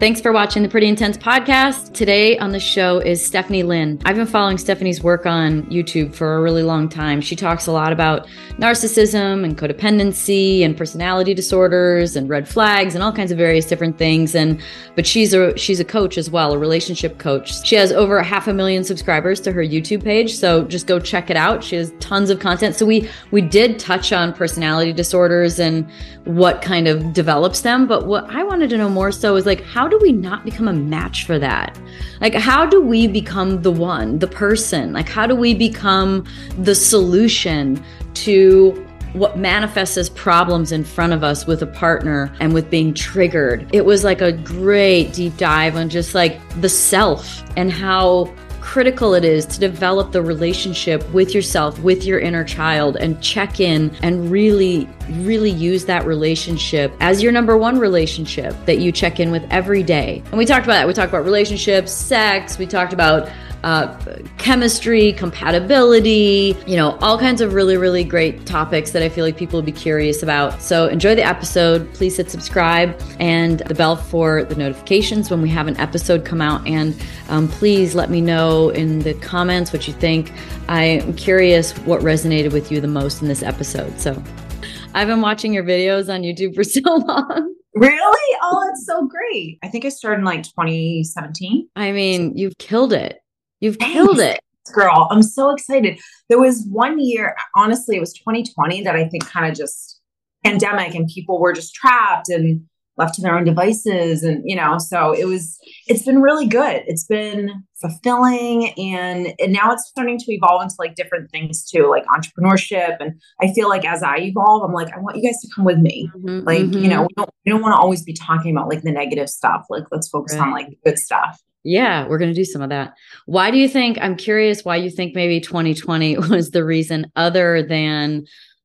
Thanks for watching the Pretty Intense podcast. Today on the show is Stephanie Lyn. I've been following Stephanie's work on YouTube for a really long time. She talks a lot about narcissism and codependency and personality disorders and red flags and all kinds of various different things. And but she's a she's a coach as well, a relationship coach. She has over a half a million subscribers to her YouTube page, so just go check it out. She has tons of content. So we we did touch on personality disorders and what kind of develops them, but what I wanted to know more so is like how do we not become a match for that? Like, how do we become the one, the person? Like, how do we become the solution to what manifests as problems in front of us with a partner and with being triggered? It was like a great deep dive on just like the self and how critical it is to develop the relationship with yourself, with your inner child, and check in and really, really use that relationship as your number one relationship that you check in with every day. And we talked about that. We talked about relationships, sex, we talked about uh, chemistry, compatibility, you know, all kinds of really, really great topics that I feel like people will be curious about. So enjoy the episode. Please hit subscribe and the bell for the notifications when we have an episode come out. And um, please let me know in the comments what you think. I'm curious what resonated with you the most in this episode. So I've been watching your videos on YouTube for so long. Really? Oh, it's so great. I think I started in like 2017. I mean, you've killed it. You've killed it. Girl, I'm so excited. There was one year, honestly, it was 2020 that I think kind of just pandemic and people were just trapped and left to their own devices and you know so it was it's been really good it's been fulfilling and, and now it's starting to evolve into like different things too like entrepreneurship and i feel like as i evolve i'm like i want you guys to come with me mm-hmm, like mm-hmm. you know we don't, we don't want to always be talking about like the negative stuff like let's focus right. on like good stuff yeah, we're going to do some of that. Why do you think? I'm curious why you think maybe 2020 was the reason, other than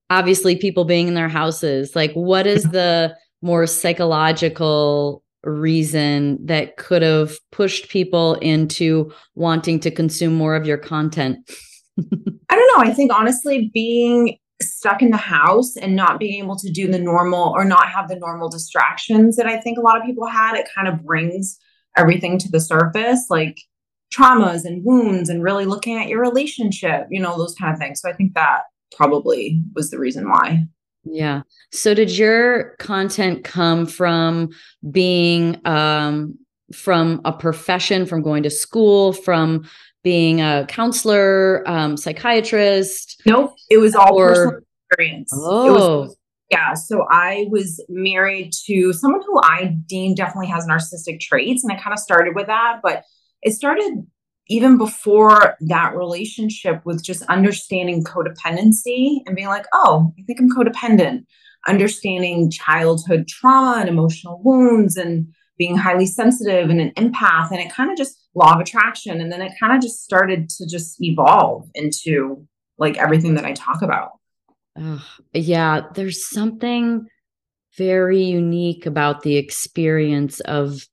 obviously people being in their houses. Like, what is the more psychological reason that could have pushed people into wanting to consume more of your content? I don't know. I think honestly, being stuck in the house and not being able to do the normal or not have the normal distractions that I think a lot of people had, it kind of brings everything to the surface, like traumas and wounds, and really looking at your relationship, you know, those kind of things. So I think that probably was the reason why. Yeah. So did your content come from being um from a profession, from going to school, from being a counselor, um, psychiatrist? Nope. It was all or... personal experience. Oh. Yeah. So I was married to someone who I deem definitely has narcissistic traits. And I kind of started with that, but it started even before that relationship with just understanding codependency and being like, oh, I think I'm codependent, understanding childhood trauma and emotional wounds and being highly sensitive and an empath. And it kind of just law of attraction. And then it kind of just started to just evolve into like everything that I talk about. Yeah, there's something very unique about the experience of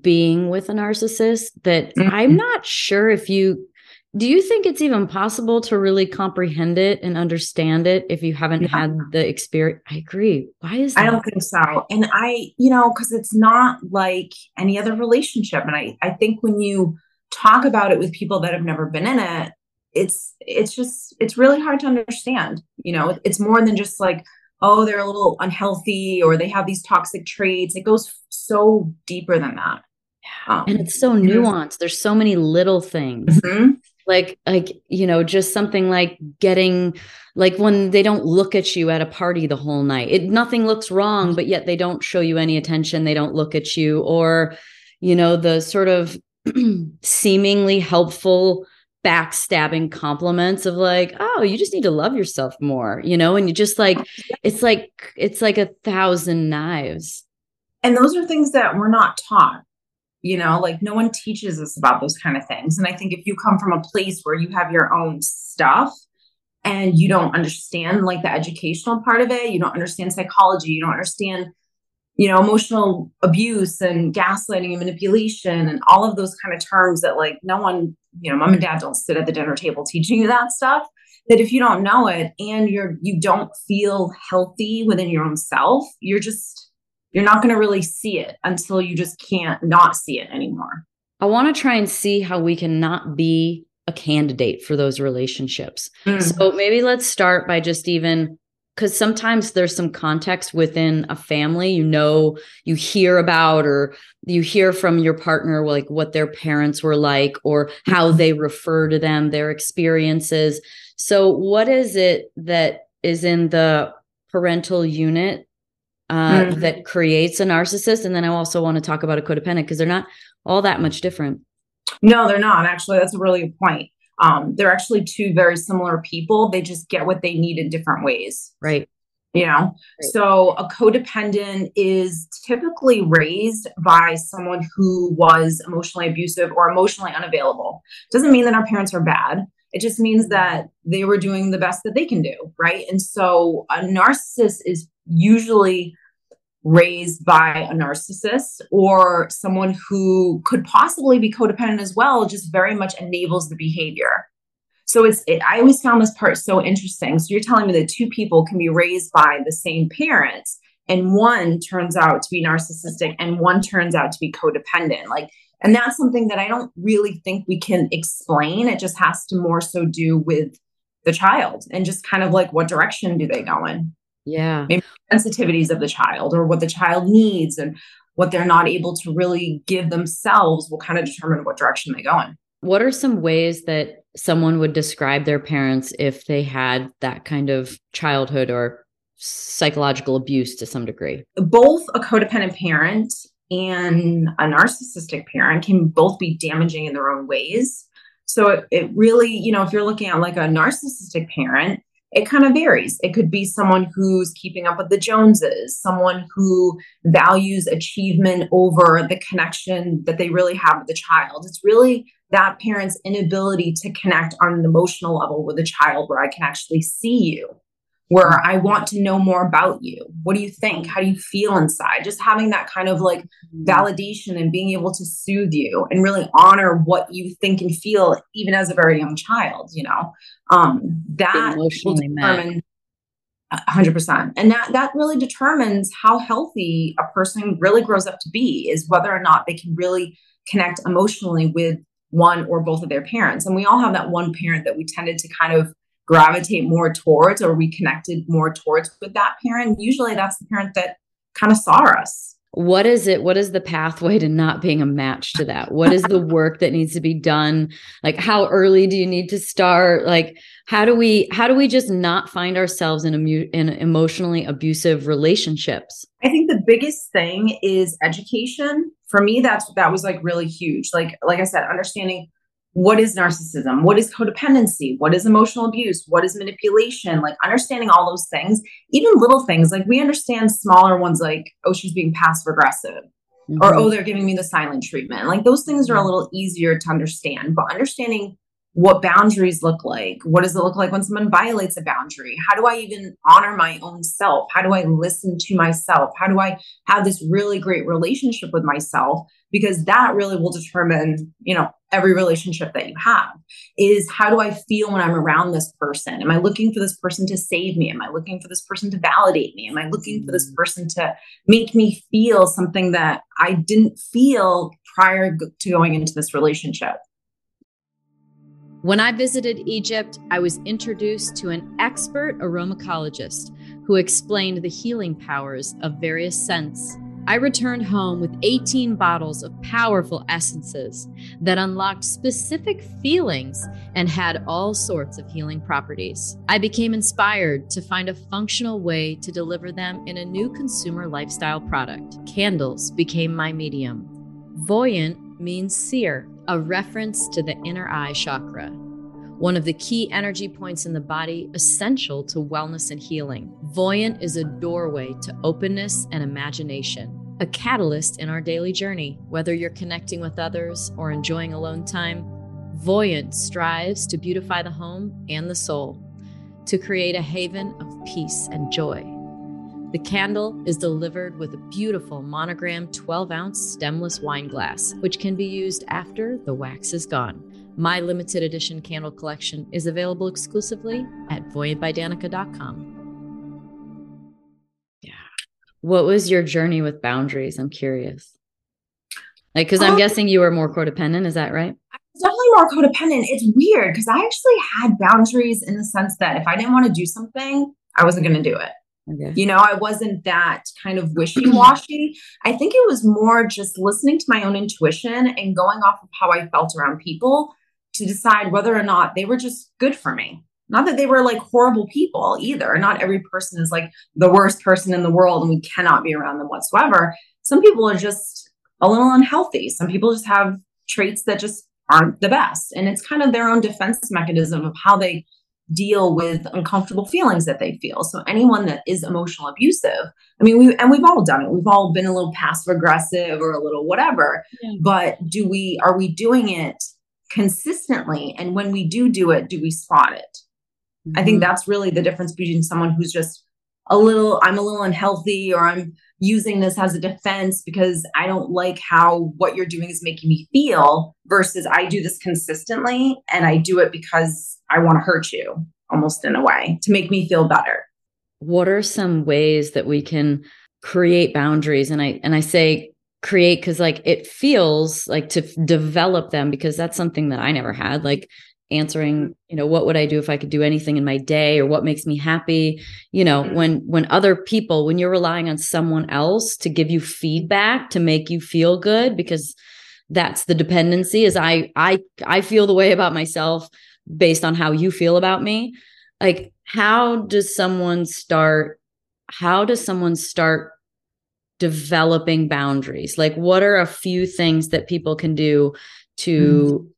being with a narcissist that mm-hmm. I'm not sure if you do you think it's even possible to really comprehend it and understand it if you haven't yeah. had the experience? I agree. Why is that? I don't think so. And I, you know, because it's not like any other relationship. And I, I think when you talk about it with people that have never been in it, it's it's just it's really hard to understand you know? It's more than just like oh they're a little unhealthy or they have these toxic traits. It goes so deeper than that. Um, and it's so nuanced. There's so many little things. Mm-hmm. like like you know just something like getting like when they don't look at you at a party the whole night. It nothing looks wrong but yet they don't show you any attention. They don't look at you or you know the sort of seemingly helpful backstabbing compliments of like oh you just need to love yourself more you know and you just like it's like it's like a thousand knives. And those are things that we're not taught you know like no one teaches us about those kind of things. And i think if you come from a place where you have your own stuff and you don't understand like the educational part of it you don't understand psychology you don't understand you know emotional abuse and gaslighting and manipulation and all of those kind of terms that like no one you know mom and dad don't sit at the dinner table teaching you that stuff that if you don't know it and you're you don't feel healthy within your own self you're just you're not going to really see it until you just can't not see it anymore. I want to try and see how we can not be a candidate for those relationships. Mm. So maybe let's start by just even because sometimes there's some context within a family you know you hear about or you hear from your partner like what their parents were like or how they refer to them their experiences. So what is it that is in the parental unit uh, mm-hmm. that creates a narcissist? And then i also want to talk about a codependent because they're not all that much different. No they're not. Actually that's a really good point um, they're actually two very similar people. They just get what they need in different ways. Right. You know, right. so a codependent is typically raised by someone who was emotionally abusive or emotionally unavailable. Doesn't mean that our parents are bad. It just means that they were doing the best that they can do. Right. And so a narcissist is usually raised by a narcissist or someone who could possibly be codependent as well just very much enables the behavior. So it's it, i always found this part so interesting. So you're telling me that two people can be raised by the same parents and one turns out to be narcissistic and one turns out to be codependent. Like and that's something that i don't really think we can explain. It just has to more so do with the child and just kind of like what direction do they go in yeah. Maybe sensitivities of the child or what the child needs and what they're not able to really give themselves will kind of determine what direction they go in. What are some ways that someone would describe their parents if they had that kind of childhood or psychological abuse to some degree? Both a codependent parent and a narcissistic parent can both be damaging in their own ways. So it, it really, you know, if you're looking at like a narcissistic parent, it kind of varies. It could be someone who's keeping up with the Joneses, someone who values achievement over the connection that they really have with the child. It's really that parent's inability to connect on an emotional level with a child where I can actually see you where I want to know more about you. What do you think? How do you feel inside? Just having that kind of like mm-hmm. validation and being able to soothe you and really honor what you think and feel, even as a very young child, you know, um, that will determine. 100% and that that really determines how healthy a person really grows up to be is whether or not they can really connect emotionally with one or both of their parents and we all have that one parent that we tended to kind of gravitate more towards or we connected more towards with that parent usually that's the parent that kind of saw us. What is it what is the pathway to not being a match to that? What is the work that needs to be done? Like how early do you need to start? Like how do we how do we just not find ourselves in, emu- in emotionally abusive relationships? I think the biggest thing is education. For me that's that was like really huge. Like like i said understanding what is narcissism? What is codependency? What is emotional abuse? What is manipulation? Like understanding all those things even little things like we understand smaller ones like oh she's being passive aggressive mm-hmm. or oh they're giving me the silent treatment. Like those things are a little easier to understand but understanding what boundaries look like. What does it look like when someone violates a boundary? How do I even honor my own self? How do I listen to myself? How do I have this really great relationship with myself? Because that really will determine, you know, every relationship that you have is how do I feel when I'm around this person? Am I looking for this person to save me? Am I looking for this person to validate me? Am I looking for this person to make me feel something that I didn't feel prior to going into this relationship? When I visited Egypt, I was introduced to an expert aromacologist who explained the healing powers of various scents. I returned home with 18 bottles of powerful essences that unlocked specific feelings and had all sorts of healing properties. I became inspired to find a functional way to deliver them in a new consumer lifestyle product. Candles became my medium. Voyant means seer a reference to the inner eye chakra, one of the key energy points in the body essential to wellness and healing. Voyant is a doorway to openness and imagination, a catalyst in our daily journey. Whether you're connecting with others or enjoying alone time, Voyant strives to beautify the home and the soul, to create a haven of peace and joy. The candle is delivered with a beautiful monogram 12 ounce stemless wine glass, which can be used after the wax is gone. My limited edition candle collection is available exclusively at voyantbydanica.com. Yeah. what was your journey with boundaries? I'm curious. Like, because I'm um, guessing you were more codependent. Is that right? Definitely more codependent. It's weird because I actually had boundaries in the sense that if I didn't want to do something, I wasn't going to do it. Okay. You know, I wasn't that kind of wishy washy. I think it was more just listening to my own intuition and going off of how I felt around people to decide whether or not they were just good for me. Not that they were like horrible people either. Not every person is like the worst person in the world and we cannot be around them whatsoever. Some people are just a little unhealthy. Some people just have traits that just aren't the best. And it's kind of their own defense mechanism of how they deal with uncomfortable feelings that they feel. So anyone that is emotional abusive, I mean, we and we've all done it. We've all been a little passive aggressive or a little whatever. Yeah. But do we are we doing it consistently? And when we do do it, do we spot it? Mm-hmm. I think mm-hmm. that's really the difference between someone who's just a little I'm a little unhealthy or I'm using this as a defense because I don't like how what you're doing is making me feel versus I do this consistently and I do it because I want to hurt you almost in a way to make me feel better. What are some ways that we can create boundaries and I and I say create cuz like it feels like to develop them because that's something that I never had like answering you know what would i do if i could do anything in my day or what makes me happy you know mm-hmm. when when other people when you're relying on someone else to give you feedback to make you feel good because that's the dependency is i i i feel the way about myself based on how you feel about me like how does someone start how does someone start developing boundaries like what are a few things that people can do to mm.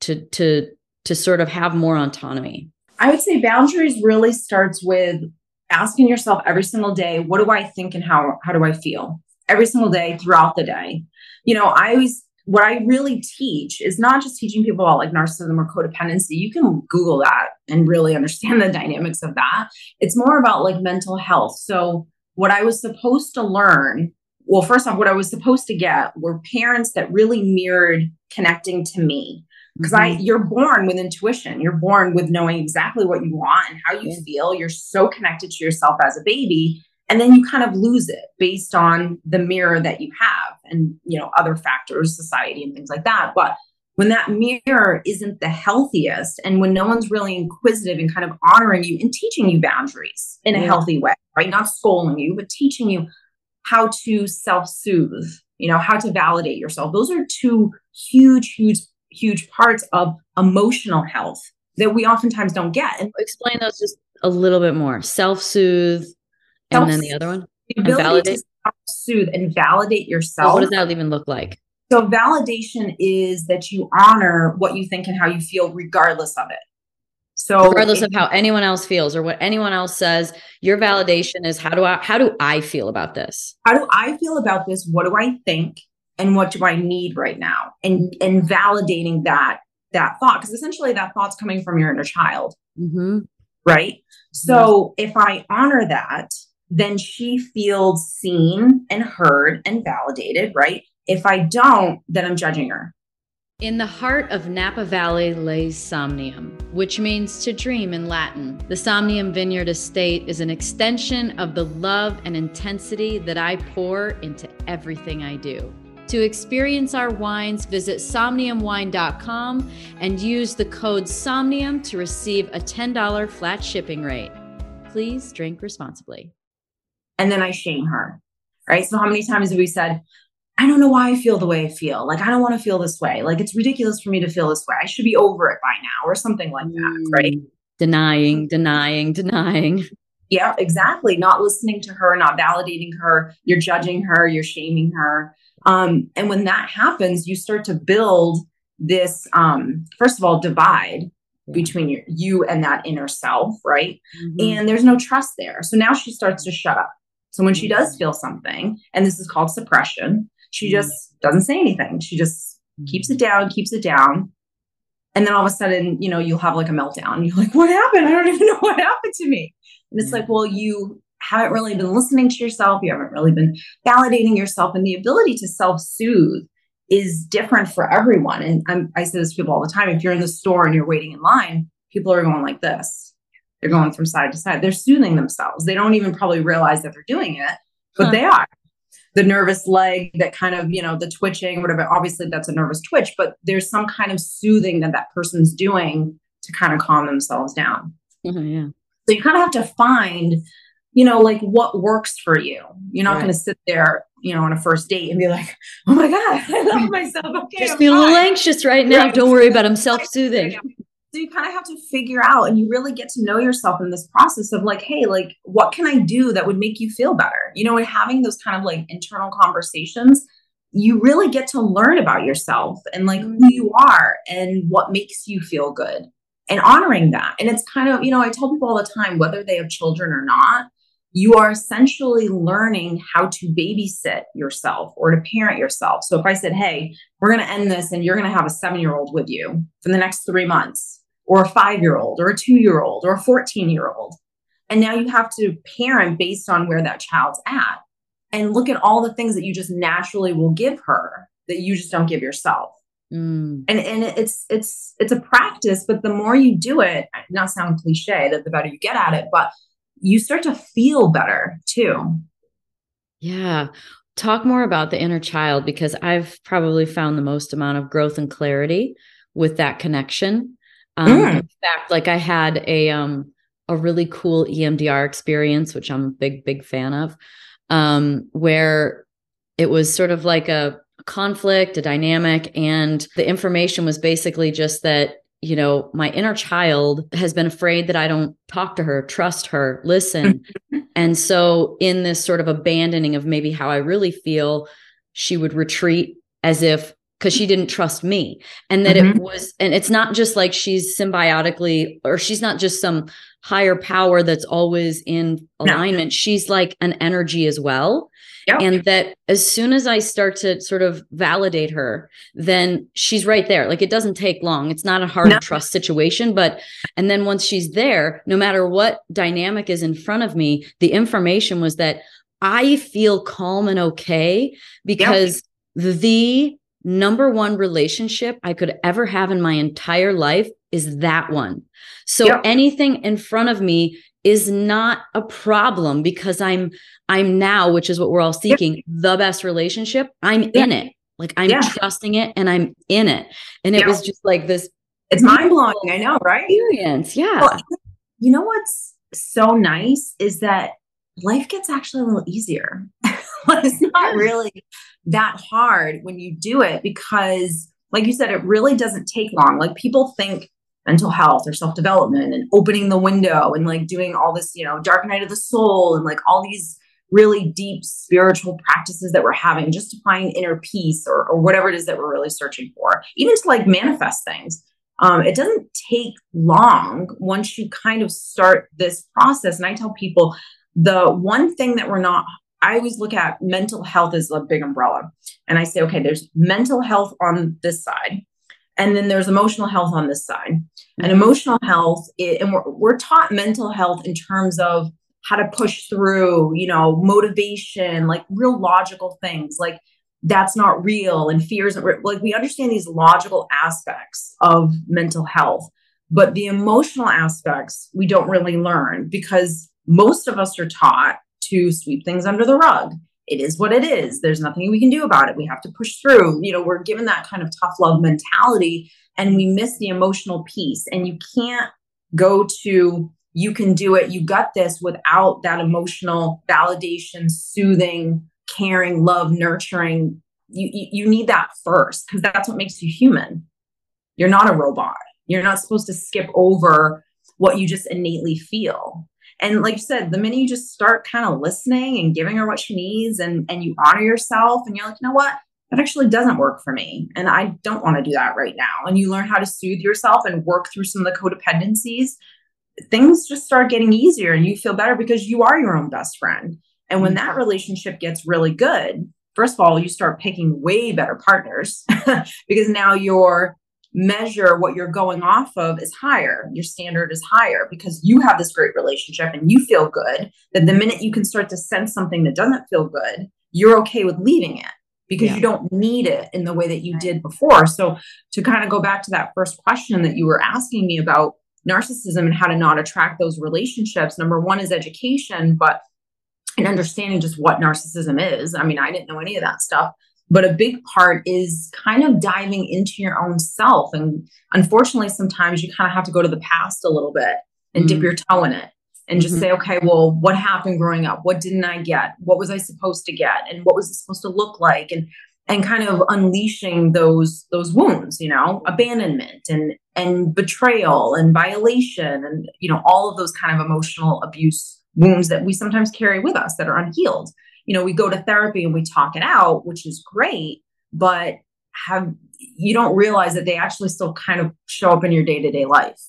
to to to sort of have more autonomy? I would say boundaries really starts with asking yourself every single day, what do I think and how how do I feel? Every single day throughout the day. You know, I always what I really teach is not just teaching people about like narcissism or codependency. You can Google that and really understand the dynamics of that. It's more about like mental health. So, what I was supposed to learn, well, first off, what I was supposed to get were parents that really mirrored connecting to me because mm-hmm. i you're born with intuition you're born with knowing exactly what you want and how you yeah. feel you're so connected to yourself as a baby and then you kind of lose it based on the mirror that you have and you know other factors society and things like that but when that mirror isn't the healthiest and when no one's really inquisitive and kind of honoring you and teaching you boundaries in a yeah. healthy way right not scolding you but teaching you how to self-soothe you know how to validate yourself those are two huge huge huge parts of emotional health that we oftentimes don't get. And explain those just a little bit more. Self-soothe, and then the other one. The ability validate. to self-soothe and validate yourself. So what does that even look like? So validation is that you honor what you think and how you feel, regardless of it. So regardless of how anyone else feels or what anyone else says, your validation is how do I how do I feel about this? How do I feel about this? What do I think? And what do I need right now? And and validating that that thought because essentially that thought's coming from your inner child, mm-hmm. right? So if I honor that, then she feels seen and heard and validated, right? If I don't, then I'm judging her. In the heart of Napa Valley lays Somnium, which means to dream in Latin. The Somnium Vineyard Estate is an extension of the love and intensity that I pour into everything I do. To experience our wines, visit somniumwine.com and use the code SOMNIUM to receive a $10 flat shipping rate. Please drink responsibly. And then I shame her, right? So, how many times have we said, I don't know why I feel the way I feel. Like, I don't want to feel this way. Like, it's ridiculous for me to feel this way. I should be over it by now, or something like that, mm. right? Denying, denying, denying. Yeah, exactly. Not listening to her, not validating her. You're judging her, you're shaming her. Um, and when that happens, you start to build this, um, first of all, divide between your, you and that inner self, right? Mm-hmm. And there's no trust there. So now she starts to shut up. So when she does mm-hmm. feel something, and this is called suppression, she mm-hmm. just doesn't say anything. She just keeps it down, keeps it down. And then all of a sudden, you know, you'll have like a meltdown. You're like, what happened? I don't even know what happened to me. And it's like, well, you haven't really been listening to yourself, you haven't really been validating yourself, and the ability to self soothe is different for everyone. And I'm, I say this to people all the time if you're in the store and you're waiting in line, people are going like this. They're going from side to side. They're soothing themselves. They don't even probably realize that they're doing it but huh. they are the nervous leg that kind of you know the twitching whatever obviously that's a nervous twitch but there's some kind of soothing that that person's doing to kind of calm themselves down mm-hmm, yeah so you kind of have to find you know like what works for you you're not right. going to sit there you know on a first date and be like oh my god i love myself okay just I'm feel fine. a little anxious right now right. don't worry about i'm self-soothing so you kind of have to figure out and you really get to know yourself in this process of like, hey, like, what can I do that would make you feel better? You know, and having those kind of like internal conversations, you really get to learn about yourself and like who mm-hmm. you are and what makes you feel good and honoring that. And it's kind of, you know, I tell people all the time, whether they have children or not, you are essentially learning how to babysit yourself or to parent yourself. So if I said, hey, we're going to end this and you're going to have a seven year old with you for the next three months, or a five year old or a two year old or a 14 year old. And now you have to parent based on where that child's at and look at all the things that you just naturally will give her that you just don't give yourself. Mm. And and it's it's it's a practice, but the more you do it, not sound cliche that the better you get at it, but you start to feel better too. Yeah. Talk more about the inner child because I've probably found the most amount of growth and clarity with that connection. Um, mm. In fact, like I had a um, a really cool EMDR experience, which I'm a big big fan of, um, where it was sort of like a conflict, a dynamic, and the information was basically just that you know my inner child has been afraid that I don't talk to her, trust her, listen, and so in this sort of abandoning of maybe how I really feel, she would retreat as if because she didn't trust me. And that mm-hmm. it was and it's not just like she's symbiotically or she's not just some higher power that's always in alignment. No. she's like an energy as well yep. and that as soon as i start to sort of validate her then she's right there like it doesn't take long it's not a hard no. trust situation but and then once she's there no matter what dynamic is in front of me the information was that i feel calm and okay because yep. the number one relationship I could ever have in my entire life is that one. So yep. anything in front of me is not a problem because I'm I'm now, which is what we're all seeking, yep. the best relationship. I'm yep. in it. Like I'm yeah. trusting it and I'm in it. And it was just like this it's mind blowing. I know, right? Experience. Yeah. Well, you know what's so nice is that life gets actually a little easier. it's not really that hard when you do it because, like you said, it really doesn't take long. Like people think mental health or self development and opening the window and like doing all this, you know, dark night of the soul and like all these really deep spiritual practices that we're having just to find inner peace or, or whatever it is that we're really searching for, even to like manifest things. Um, it doesn't take long once you kind of start this process. And I tell people the one thing that we're not I always look at mental health as a big umbrella. And I say, okay, there's mental health on this side, and then there's emotional health on this side. Mm-hmm. And emotional health, and we're, we're taught mental health in terms of how to push through, you know, motivation, like real logical things. Like that's not real and fears like we understand these logical aspects of mental health but the emotional aspects we don't really learn because most of us are taught to sweep things under the rug. It is what it is. There's nothing we can do about it. We have to push through. You know, we're given that kind of tough love mentality and we miss the emotional piece. And you can't go to, you can do it, you got this without that emotional validation, soothing, caring, love, nurturing. You, you, you need that first because that's what makes you human. You're not a robot. You're not supposed to skip over what you just innately feel. And like you said, the minute you just start kind of listening and giving her what she needs and, and you honor yourself and you're like, you know what? That actually doesn't work for me. And I don't want to do that right now. And you learn how to soothe yourself and work through some of the codependencies, things just start getting easier and you feel better because you are your own best friend. And when that mm-hmm. relationship gets really good, first of all, you start picking way better partners because now you're measure what you're going off of is higher. Your standard is higher because you have this great relationship and you feel good. That the minute you can start to sense something that doesn't feel good, you're okay with leaving it because yeah. you don't need it in the way that you did before. So, to kind of go back to that first question that you were asking me about narcissism and how to not attract those relationships, number one is education, but and understanding just what narcissism is. I mean, I didn't know any of that stuff. But a big part is kind of diving into your own self. And unfortunately, sometimes you kind of have to go to the past a little bit and mm-hmm. dip your toe in it and just mm-hmm. say, okay, well, what happened growing up? What didn't I get? What was I supposed to get? And what was it supposed to look like? And and kind of unleashing those those wounds, you know, abandonment and and betrayal and violation and you know all of those kind of emotional abuse wounds that we sometimes carry with us that are unhealed. You know, we go to therapy and we talk it out, which is great, but have you don't realize that they actually still kind of show up in your day-to-day life.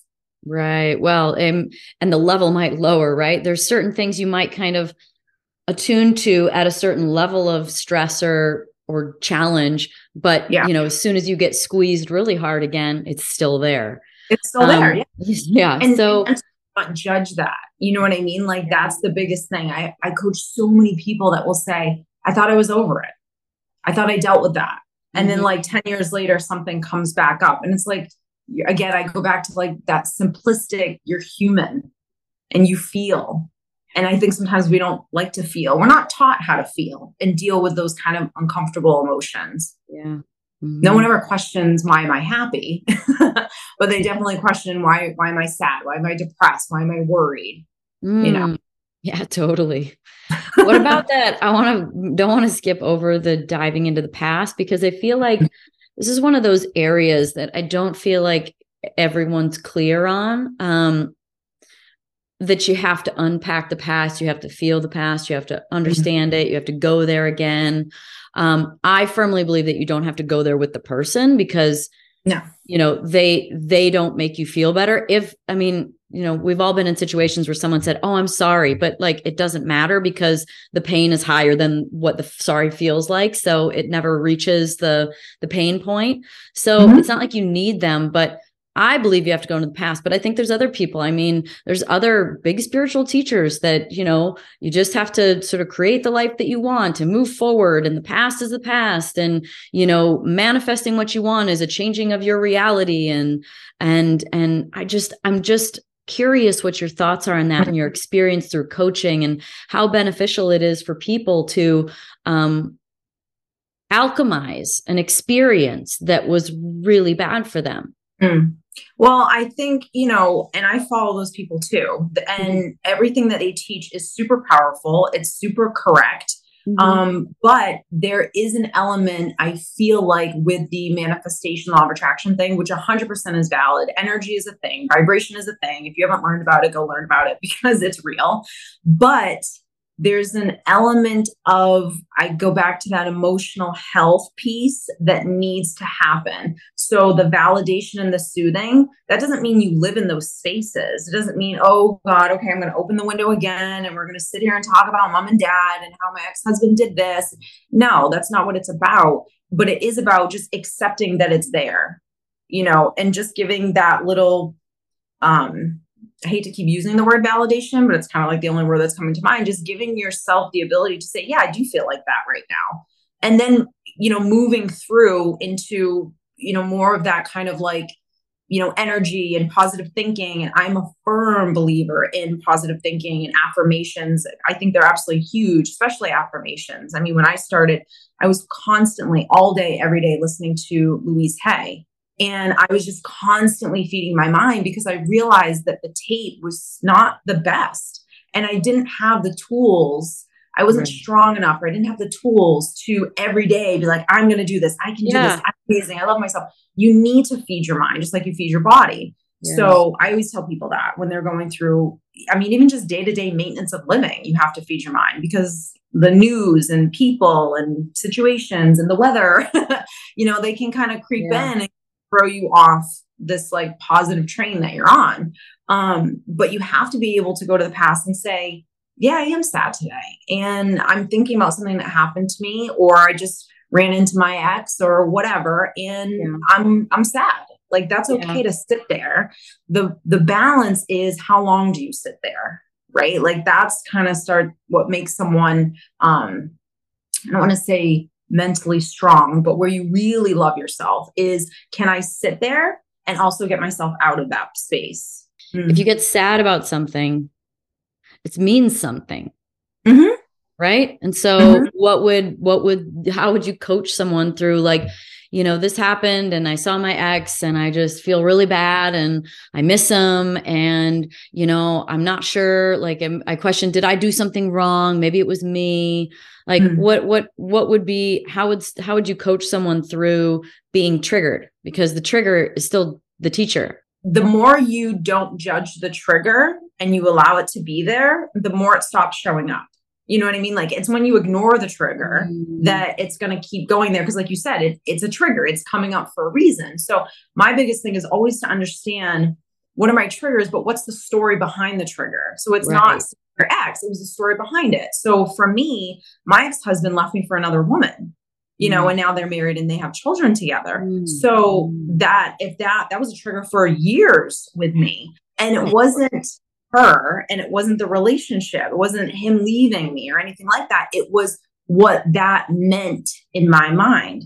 Right. Well, and and the level might lower, right? There's certain things you might kind of attune to at a certain level of stress or or challenge, but yeah. you know, as soon as you get squeezed really hard again, it's still there. It's still um, there. Yeah. Yeah. And, so and not judge that. You know what I mean? Like that's the biggest thing. I I coach so many people that will say, "I thought I was over it. I thought I dealt with that." And mm-hmm. then like 10 years later something comes back up and it's like again, I go back to like that simplistic, you're human and you feel. And I think sometimes we don't like to feel. We're not taught how to feel and deal with those kind of uncomfortable emotions. Yeah. Mm-hmm. No one ever questions why am I happy, but they definitely question why why am I sad? Why am I depressed? Why am I worried? Mm. You know. Mm. Yeah, totally. what about that? I want to don't want to skip over the diving into the past because I feel like this is one of those areas that I don't feel like everyone's clear on. Um, that you have to unpack the past, you have to feel the past, you have to mm-hmm. understand mm-hmm. it, you have to go there again. Um, I firmly believe that you don't have to go there with the person because no. you know they they don't make you feel better. If I mean, you know, we've all been in situations where someone said, "Oh, I'm sorry," but like it doesn't matter because the pain is higher than what the sorry feels like, so it never reaches the the pain point. So mm-hmm. it's not like you need them, but I believe you have to go into the past, but I think there's other people. I mean, there's other big spiritual teachers that, you know, you just have to sort of create the life that you want and move forward. And the past is the past. And, you know, manifesting what you want is a changing of your reality. And, and, and I just, I'm just curious what your thoughts are on that and your experience through coaching and how beneficial it is for people to, um, alchemize an experience that was really bad for them. Mm. Well, I think, you know, and I follow those people too. And mm-hmm. everything that they teach is super powerful, it's super correct. Mm-hmm. Um, but there is an element I feel like with the manifestation law of attraction thing, which 100% is valid. Energy is a thing, vibration is a thing. If you haven't learned about it, go learn about it because it's real. But there's an element of i go back to that emotional health piece that needs to happen. So the validation and the soothing that doesn't mean you live in those spaces. It doesn't mean oh god okay i'm going to open the window again and we're going to sit here and talk about mom and dad and how my ex-husband did this. No that's not what it's about but it is about just accepting that it's there you know and just giving that little um I hate to keep using the word validation, but it's kind of like the only word that's coming to mind. Just giving yourself the ability to say, yeah, I do feel like that right now. And then, you know, moving through into, you know, more of that kind of like, you know, energy and positive thinking. And I'm a firm believer in positive thinking and affirmations. I think they're absolutely huge, especially affirmations. I mean, when I started, I was constantly all day, every day listening to Louise Hay and I was just constantly feeding my mind because I realized that the tape was not the best. And I didn't have the tools. I wasn't right. strong enough, or I didn't have the tools to every day be like, I'm going to do this. I can yeah. do this. I'm amazing. I love myself. You need to feed your mind just like you feed your body. Yeah. So I always tell people that when they're going through, I mean, even just day to day maintenance of living, you have to feed your mind because the news and people and situations and the weather, you know, they can kind of creep yeah. in and throw you off this like positive train that you're on. Um, but you have to be able to go to the past and say, yeah, I am sad today. And I'm thinking about something that happened to me, or I just ran into my ex or whatever, and yeah. I'm I'm sad. Like that's okay yeah. to sit there. The the balance is how long do you sit there? Right. Like that's kind of start what makes someone um I don't want to say mentally strong, but where you really love yourself is can I sit there and also get myself out of that space? Mm. If you get sad about something, it means something. Mm-hmm. right and so mm-hmm. what would what would how would you coach someone through like you know this happened and i saw my ex and i just feel really bad and i miss him and you know i'm not sure like i question did i do something wrong? Maybe it was me. Like mm-hmm. what what what would be how would how would you coach someone through being triggered? Because the trigger is still the teacher. The more you don't judge the trigger and you allow it to be there the more it stops showing up you know what I mean? Like it's when you ignore the trigger mm. that it's going to keep going there. Cause like you said, it, it's a trigger, it's coming up for a reason. So my biggest thing is always to understand what are my triggers, but what's the story behind the trigger? So it's right. not your ex, it was the story behind it. So for me, my ex husband left me for another woman, you mm. know, and now they're married and they have children together. Mm. So that if that, that was a trigger for years with me. And it wasn't her and it wasn't the relationship it wasn't him leaving me or anything like that it was what that meant in my mind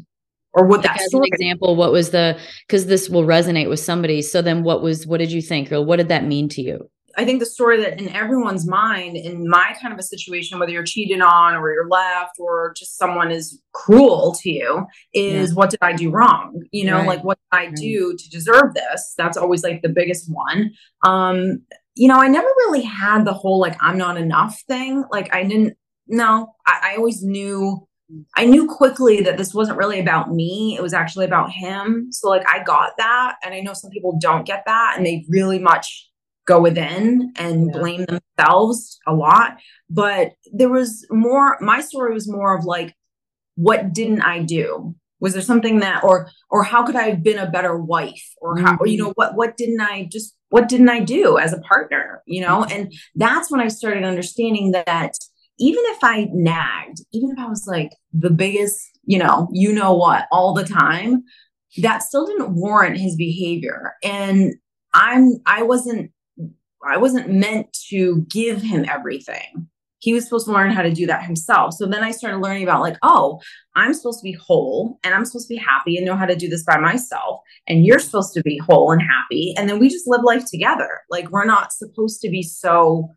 or what like that as an example what was the because this will resonate with somebody so then what was what did you think or what did that mean to you I think the story that in everyone's mind, in my kind of a situation, whether you're cheated on or you're left or just someone is cruel to you, is yeah. what did I do wrong? You know, right. like what did I right. do to deserve this? That's always like the biggest one. Um, you know, I never really had the whole like I'm not enough thing. Like I didn't no, I, I always knew I knew quickly that this wasn't really about me. It was actually about him. So like I got that. And I know some people don't get that and they really much go within and yeah. blame themselves a lot. But there was more, my story was more of like, what didn't I do? Was there something that or or how could I have been a better wife? Or how mm-hmm. or, you know, what what didn't I just what didn't I do as a partner? You know, and that's when I started understanding that even if I nagged, even if I was like the biggest, you know, you know what, all the time, that still didn't warrant his behavior. And I'm, I wasn't, I wasn't meant to give him everything he was supposed to learn how to do that himself. So then I started learning about like, oh, I'm supposed to be whole and I'm supposed to be happy and know how to do this by myself. And you're supposed to be whole and happy. And then we just live life together. Like we're not supposed to be so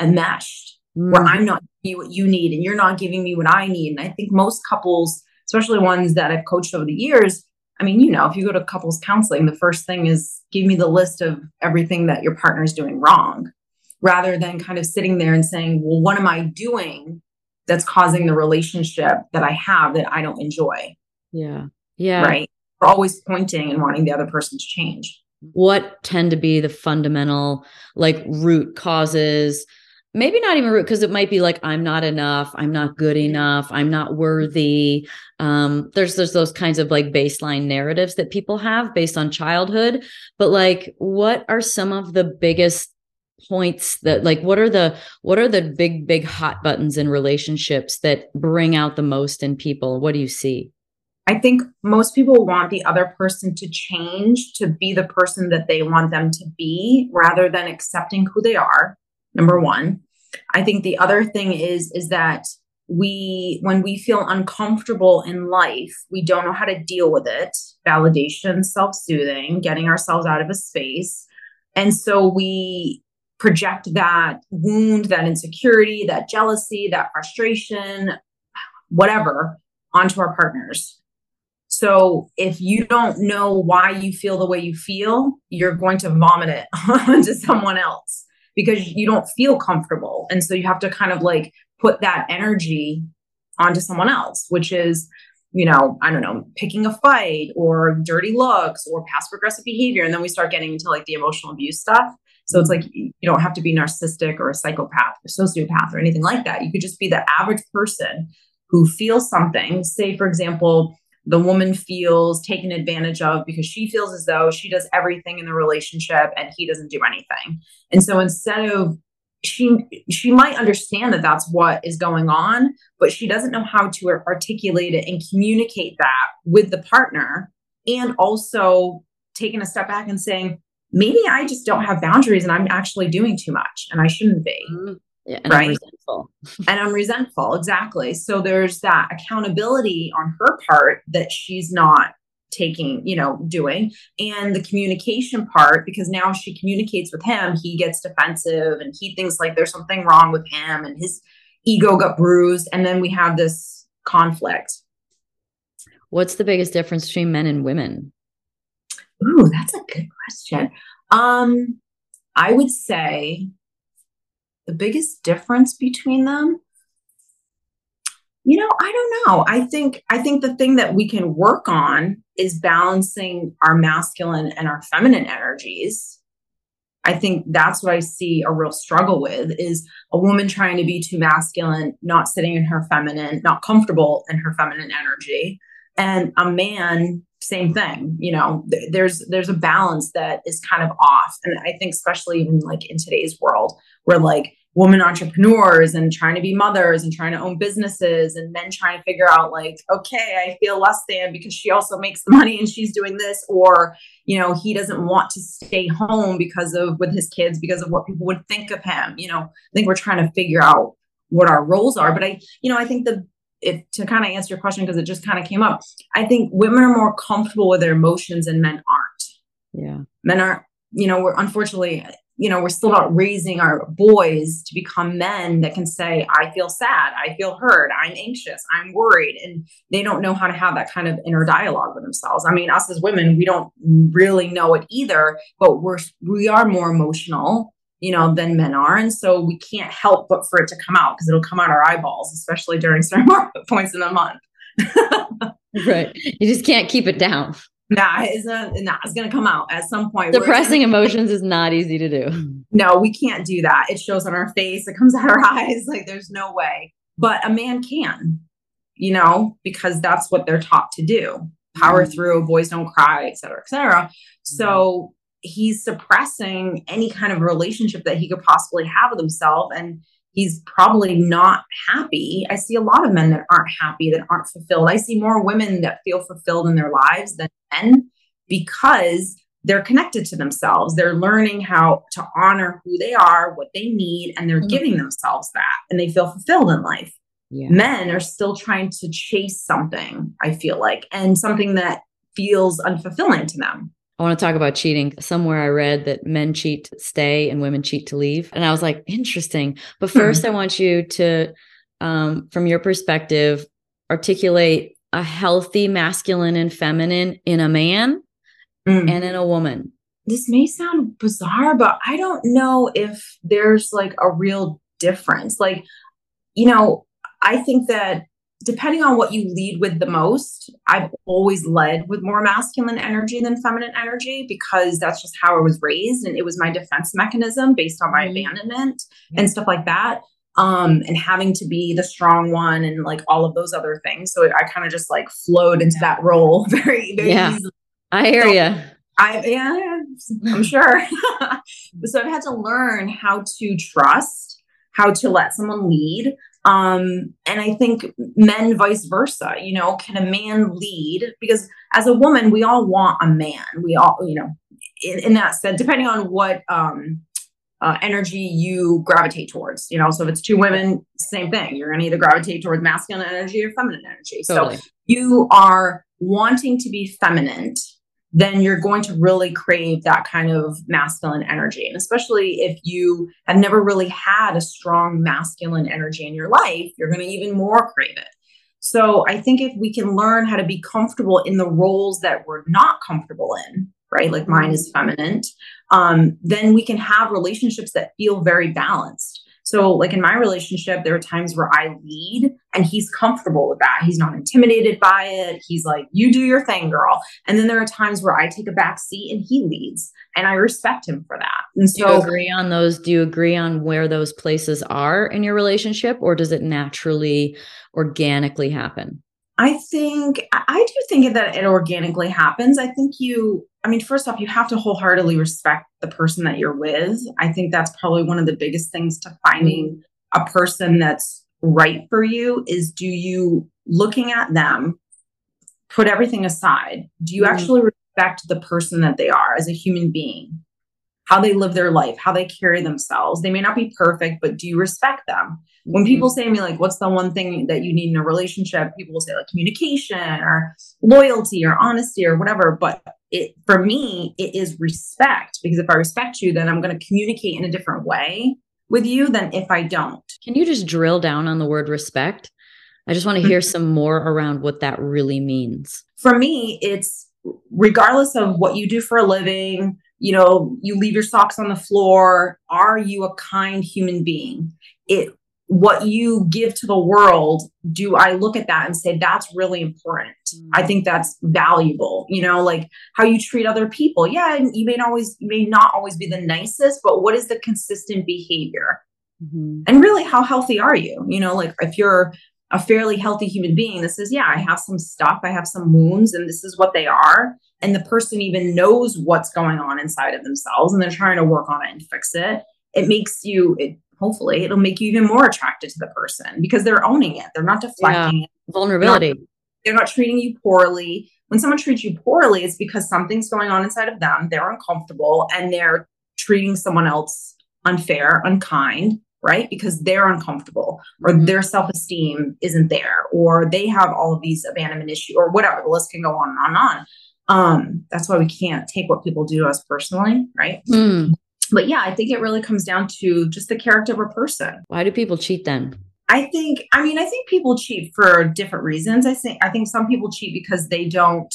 enmeshed mm. where I'm not giving you what you need and you're not giving me what I need. And I think most couples, especially ones that I've coached over the years, I mean, you know, if you go to couples counseling, the first thing is give me the list of everything that your partner is doing wrong rather than kind of sitting there and saying, well, what am I doing that's causing the relationship that I have that I don't enjoy? Yeah. Yeah. Right. We're always pointing and wanting the other person to change. What tend to be the fundamental like root causes? Maybe not even root because it might be like I'm not enough, I'm not good enough, I'm not worthy. Um, there's there's those kinds of like baseline narratives that people have based on childhood. But like, what are some of the biggest points that like what are the what are the big big hot buttons in relationships that bring out the most in people? What do you see? I think most people want the other person to change to be the person that they want them to be rather than accepting who they are number 1 i think the other thing is is that we when we feel uncomfortable in life we don't know how to deal with it. Validation self-soothing getting ourselves out of a space. And so we project that wound, that insecurity, that jealousy, that frustration, whatever, onto our partners. So if you don't know why you feel the way you feel, you're going to vomit it onto someone else because you don't feel comfortable. And so you have to kind of like put that energy onto someone else, which is, you know, I don't know, picking a fight or dirty looks or passive aggressive behavior. And then we start getting into like the emotional abuse stuff. So it's like you don't have to be narcissistic or a psychopath or sociopath or anything like that. You could just be the average person who feels something. Say, for example, the woman feels taken advantage of because she feels as though she does everything in the relationship and he doesn't do anything. And so instead of she she might understand that that's what is going on but she doesn't know how to articulate it and communicate that with the partner and also taking a step back and saying maybe I just don't have boundaries and I'm actually doing too much and I shouldn't be. Mm-hmm. Yeah, and right. I'm resentful. and I'm resentful. Exactly. So there's that accountability on her part that she's not taking, you know, doing. And the communication part, because now she communicates with him, he gets defensive and he thinks like there's something wrong with him and his ego got bruised and then we have this conflict what's the biggest difference between men and women ooh that's a good question. Um i would say the biggest difference between them you know i don't know. I think i think the thing that we can work on is balancing our masculine and our feminine energies. I think that's what i see a real struggle with is a woman trying to be too masculine not sitting in her feminine not comfortable in her feminine energy. And a man same thing you know th- there's there's a balance that is kind of off. And i think especially even like in today's world where like women entrepreneurs and trying to be mothers and trying to own businesses and men trying to figure out like okay i feel less than because she also makes the money and she's doing this or you know he doesn't want to stay home because of with his kids because of what people would think of him. You know i think we're trying to figure out what our roles are. But i you know i think the if to kind of answer your question because it just kind of came up i think women are more comfortable with their emotions and men aren't yeah men aren't you know we're unfortunately you know, we're still not raising our boys to become men that can say, I feel sad, I feel hurt, I'm anxious, I'm worried. And they don't know how to have that kind of inner dialogue with themselves. I mean, us as women, we don't really know it either, but we're we are more emotional, you know, than men are. And so we can't help but for it to come out because it'll come out our eyeballs, especially during certain points in the month. right. You just can't keep it down nah, it's not, nah, it's gonna come out at some point. Suppressing emotions is not easy to do. No, we can't do that. It shows on our face, it comes out our eyes. Like there's no way. But a man can, you know, because that's what they're taught to do. Power mm-hmm. through, boys don't cry, et cetera, et cetera. So he's suppressing any kind of relationship that he could possibly have with himself. And he's probably not happy. I see a lot of men that aren't happy, that aren't fulfilled. I see more women that feel fulfilled in their lives than men because they're connected to themselves. They're learning how to honor who they are, what they need, and they're mm-hmm. giving themselves that and they feel fulfilled in life. Yeah. Men are still trying to chase something, I feel like, and something that feels unfulfilling to them. I want to talk about cheating. Somewhere I read that men cheat to stay and women cheat to leave. And I was like, interesting. But 1st hmm. I want you to, um, from your perspective, articulate a healthy masculine and feminine in a man mm. and in a woman. This may sound bizarre, but I don't know if there's like a real difference. Like, you know, I think that depending on what you lead with the most, I've always led with more masculine energy than feminine energy because that's just how I was raised. And it was my defense mechanism based on my mm-hmm. abandonment mm-hmm. and stuff like that. Um, and having to be the strong one and like all of those other things. So I kind of just like flowed into that role very, very yeah. easily. I hear so, you. I yeah, I'm sure. so I've had to learn how to trust, how to let someone lead, um, and I think men vice versa, you know, can a man lead? Because as a woman, we all want a man. We all, you know, in, in that sense, depending on what um, uh, energy you gravitate towards, you know, so if it's two women, same thing. You're going to either gravitate towards masculine energy or feminine energy. Totally. So you are wanting to be feminine then you're going to really crave that kind of masculine energy. And especially if you have never really had a strong masculine energy in your life, you're going to even more crave it. So I think if we can learn how to be comfortable in the roles that we're not comfortable in, right? Like mine is feminine, um, then we can have relationships that feel very balanced. So, like in my relationship, there are times where I lead and he's comfortable with that. He's not intimidated by it. He's like, you do your thing, girl. And then there are times where I take a back seat and he leads and I respect him for that. And so, do you agree on those? Do you agree on where those places are in your relationship or does it naturally, organically happen? I think I do think that it organically happens. I think you, I mean, first off, you have to wholeheartedly respect the person that you're with. I think that's probably one of the biggest things to finding a person that's right for you is do you looking at them, put everything aside, do you mm-hmm. actually respect the person that they are as a human being? How they live their life, how they carry themselves. They may not be perfect, but do you respect them? when people say to me like what's the one thing that you need in a relationship people will say like communication or loyalty or honesty or whatever but it for me it is respect because if i respect you then i'm going to communicate in a different way with you than if I don't. Can you just drill down on the word respect? I just want to hear mm-hmm. some more around what that really means. For me, it's regardless of what you do for a living, you know, you leave your socks on the floor, are you a kind human being? It what you give to the world, do I look at that and say that's really important? Mm. I think that's valuable. You know, like how you treat other people. Yeah, you may not always you may not always be the nicest, but what is the consistent behavior? Mm-hmm. And really, how healthy are you? You know, like if you're a fairly healthy human being that says, Yeah, I have some stuff, I have some wounds, and this is what they are. And the person even knows what's going on inside of themselves and they're trying to work on it and fix it. It makes you, it, hopefully, it'll make you even more attracted to the person because they're owning it. They're not deflecting yeah. Vulnerability. They're not, they're not treating you poorly. When someone treats you poorly, it's because something's going on inside of them. They're uncomfortable and they're treating someone else unfair, unkind right? Because they're uncomfortable or mm-hmm. their self esteem isn't there or they have all of these abandonment issues or whatever. The list can go on and on and on. Um, that's why we can't take what people do to us personally, right? Mm. But yeah, I think it really comes down to just the character of a person. Why do people cheat then? I think, I mean, I think people cheat for different reasons. I think, I think some people cheat because they don't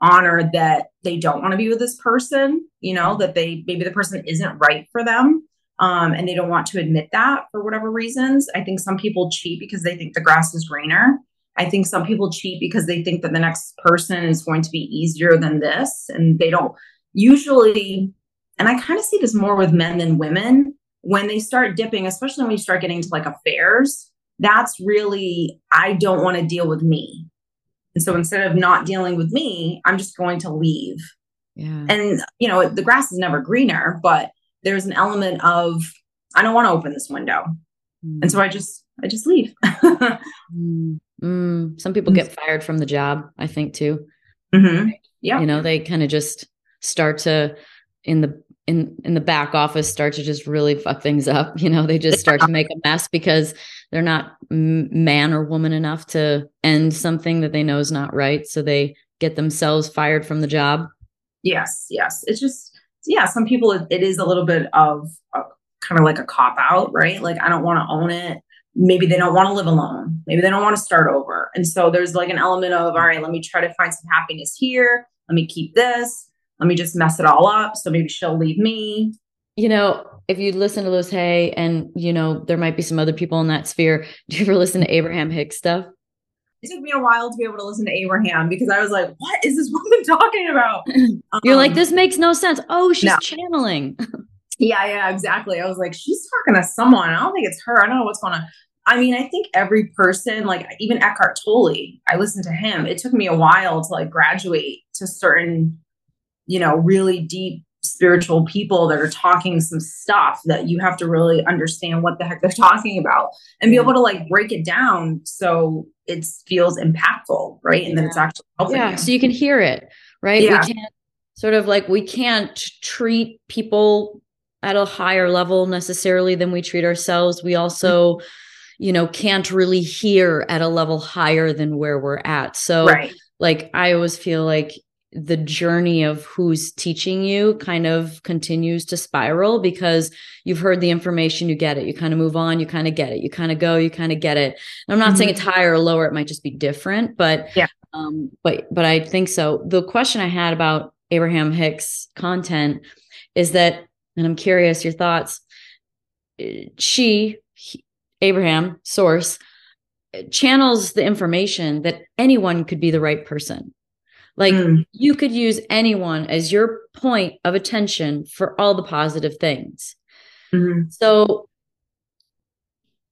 honor that they don't want to be with this person, you know, that they maybe the person isn't right for them um, and they don't want to admit that for whatever reasons. I think some people cheat because they think the grass is greener. I think some people cheat because they think that the next person is going to be easier than this, and they don't usually. And I kind of see this more with men than women when they start dipping, especially when you start getting to like affairs. That's really, I don't want to deal with me. And so instead of not dealing with me, I'm just going to leave. Yeah. And, you know, the grass is never greener, but there's an element of I don't want to open this window. Mm. And so I just I just leave. mm. Mm. Some people get fired from the job, I think too. Mm-hmm. Yeah. You know, they kind of just start to in the in in the back office start to just really fuck things up. You know, they just start to make a mess because they're not man or woman enough to end something that they know is not right. So they get themselves fired from the job. Yes, yes. It's just yeah, some people it is a little bit of a, kind of like a cop out, right? Like I don't want to own it. Maybe they don't want to live alone. Maybe they don't want to start over. And so there's like an element of, all right, let me try to find some happiness here. Let me keep this. Let me just mess it all up. So maybe she'll leave me. You know, if you listen to Louise Hay and, you know, there might be some other people in that sphere, do you ever listen to Abraham Hicks stuff? it took me a while to be able to listen to Abraham because I was like, what is this woman talking about? You're um, like, this makes no sense. Oh, she's no. channeling. Yeah, yeah, exactly. I was like, she's talking to someone. I don't think it's her. I don't know what's going on. I mean, I think every person, like even Eckhart Tolle, I listened to him. It took me a while to like graduate to certain, you know, really deep spiritual people that are talking some stuff that you have to really understand what the heck they're talking about and be able to like break it down so it feels impactful, right? And then it's actually helping. Yeah, you. so you can hear it, right? Yeah. We can't sort of like we can't treat people at a higher level necessarily than we treat ourselves. We also, you know, can't really hear at a level higher than where we're at. So right. like I always feel like the journey of who's teaching you kind of continues to spiral because you've heard the information, you get it, you kind of move on, you kind of get it, you kind of go, you kind of get it. And I'm not mm-hmm. saying it's higher or lower, it might just be different, but yeah. Um, but but I think so. The question I had about Abraham Hicks content is that, and I'm curious your thoughts. She, he, Abraham, source, channels the information that anyone could be the right person like mm. you could use anyone as your point of attention for all the positive things. Mm-hmm. So,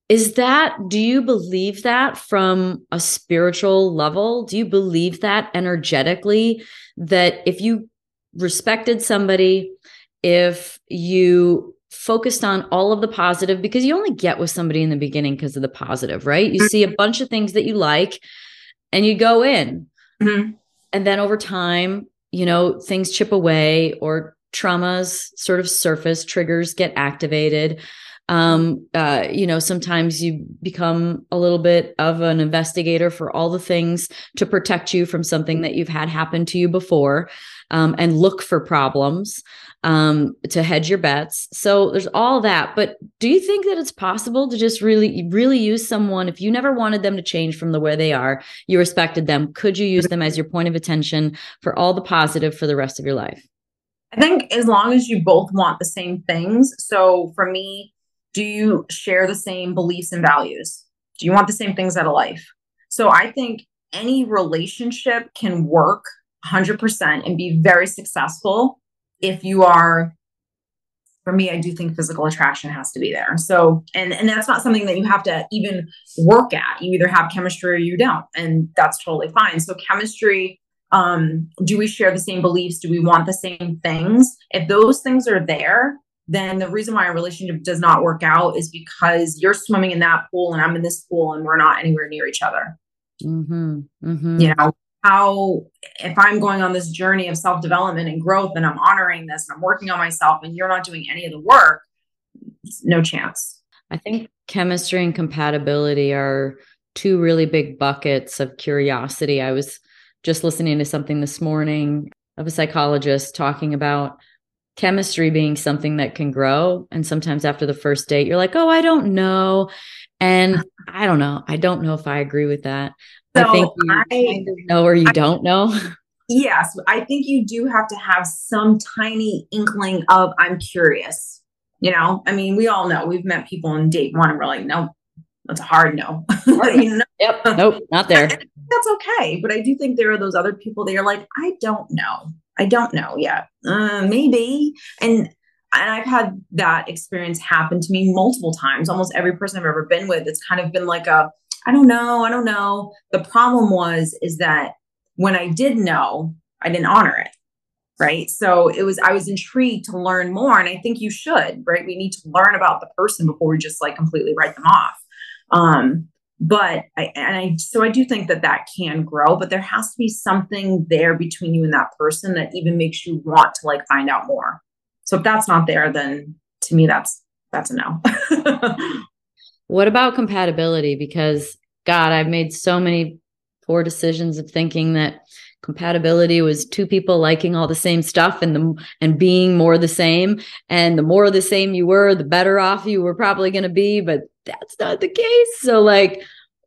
is that, do you believe that from a spiritual level? Do you believe that energetically? That if you respected somebody, if you focused on all of the positive, because you only get with somebody in the beginning because of the positive, right? You see a mm-hmm. bunch of things that you like and you go in. Mm-hmm and then over time you know things chip away or traumas sort of surface triggers get activated um uh you know sometimes you become a little bit of an investigator for all the things to protect you from something that you've had happen to you before um, and look for problems um, to hedge your bets. So there's all that. But do you think that it's possible to just really, really use someone if you never wanted them to change from the way they are, you respected them? Could you use them as your point of attention for all the positive for the rest of your life? I think as long as you both want the same things. So for me, do you share the same beliefs and values? Do you want the same things out of life? So I think any relationship can work 100% and be very successful if you are for me i do think physical attraction has to be there. So and and that's not something that you have to even work at. You either have chemistry or you don't and that's totally fine. So chemistry um do we share the same beliefs? Do we want the same things? If those things are there then the reason why a relationship does not work out is because you're swimming in that pool and i'm in this pool and we're not anywhere near each other. Mm-hmm, mm-hmm. you know how if i'm going on this journey of self-development and growth and i'm honoring this and i'm working on myself and you're not doing any of the work no chance. I think chemistry and compatibility are two really big buckets of curiosity. I was just listening to something this morning of a psychologist talking about chemistry being something that can grow. And sometimes after the first date you're like oh i don't know. And i don't know. I don't know if i agree with that so I think you I, kind of know or you I, don't know. Yes, I think you do have to have some tiny inkling of I'm curious. You know, I mean, we all know we've met people in date one and we're like, no, that's a hard no. you know? Yep. Nope. Not there. that's okay. But I do think there are those other people that are like, I don't know. I don't know yet. Uh, maybe. And and I've had that experience happen to me multiple times. Almost every person I've ever been with, it's kind of been like a, I don't know, I don't know. The problem was is that when I did know, I didn't honor it. Right. So it was, I was intrigued to learn more. And I think you should, right? We need to learn about the person before we just like completely write them off. Um, but I, and I, so I do think that that can grow, but there has to be something there between you and that person that even makes you want to like find out more. So if that's not there, then to me, that's, that's a no. What about compatibility? Because God, I've made so many poor decisions of thinking that compatibility was two people liking all the same stuff and the and being more the same and the more the same you were the better off you were probably going to be but that's not the case so like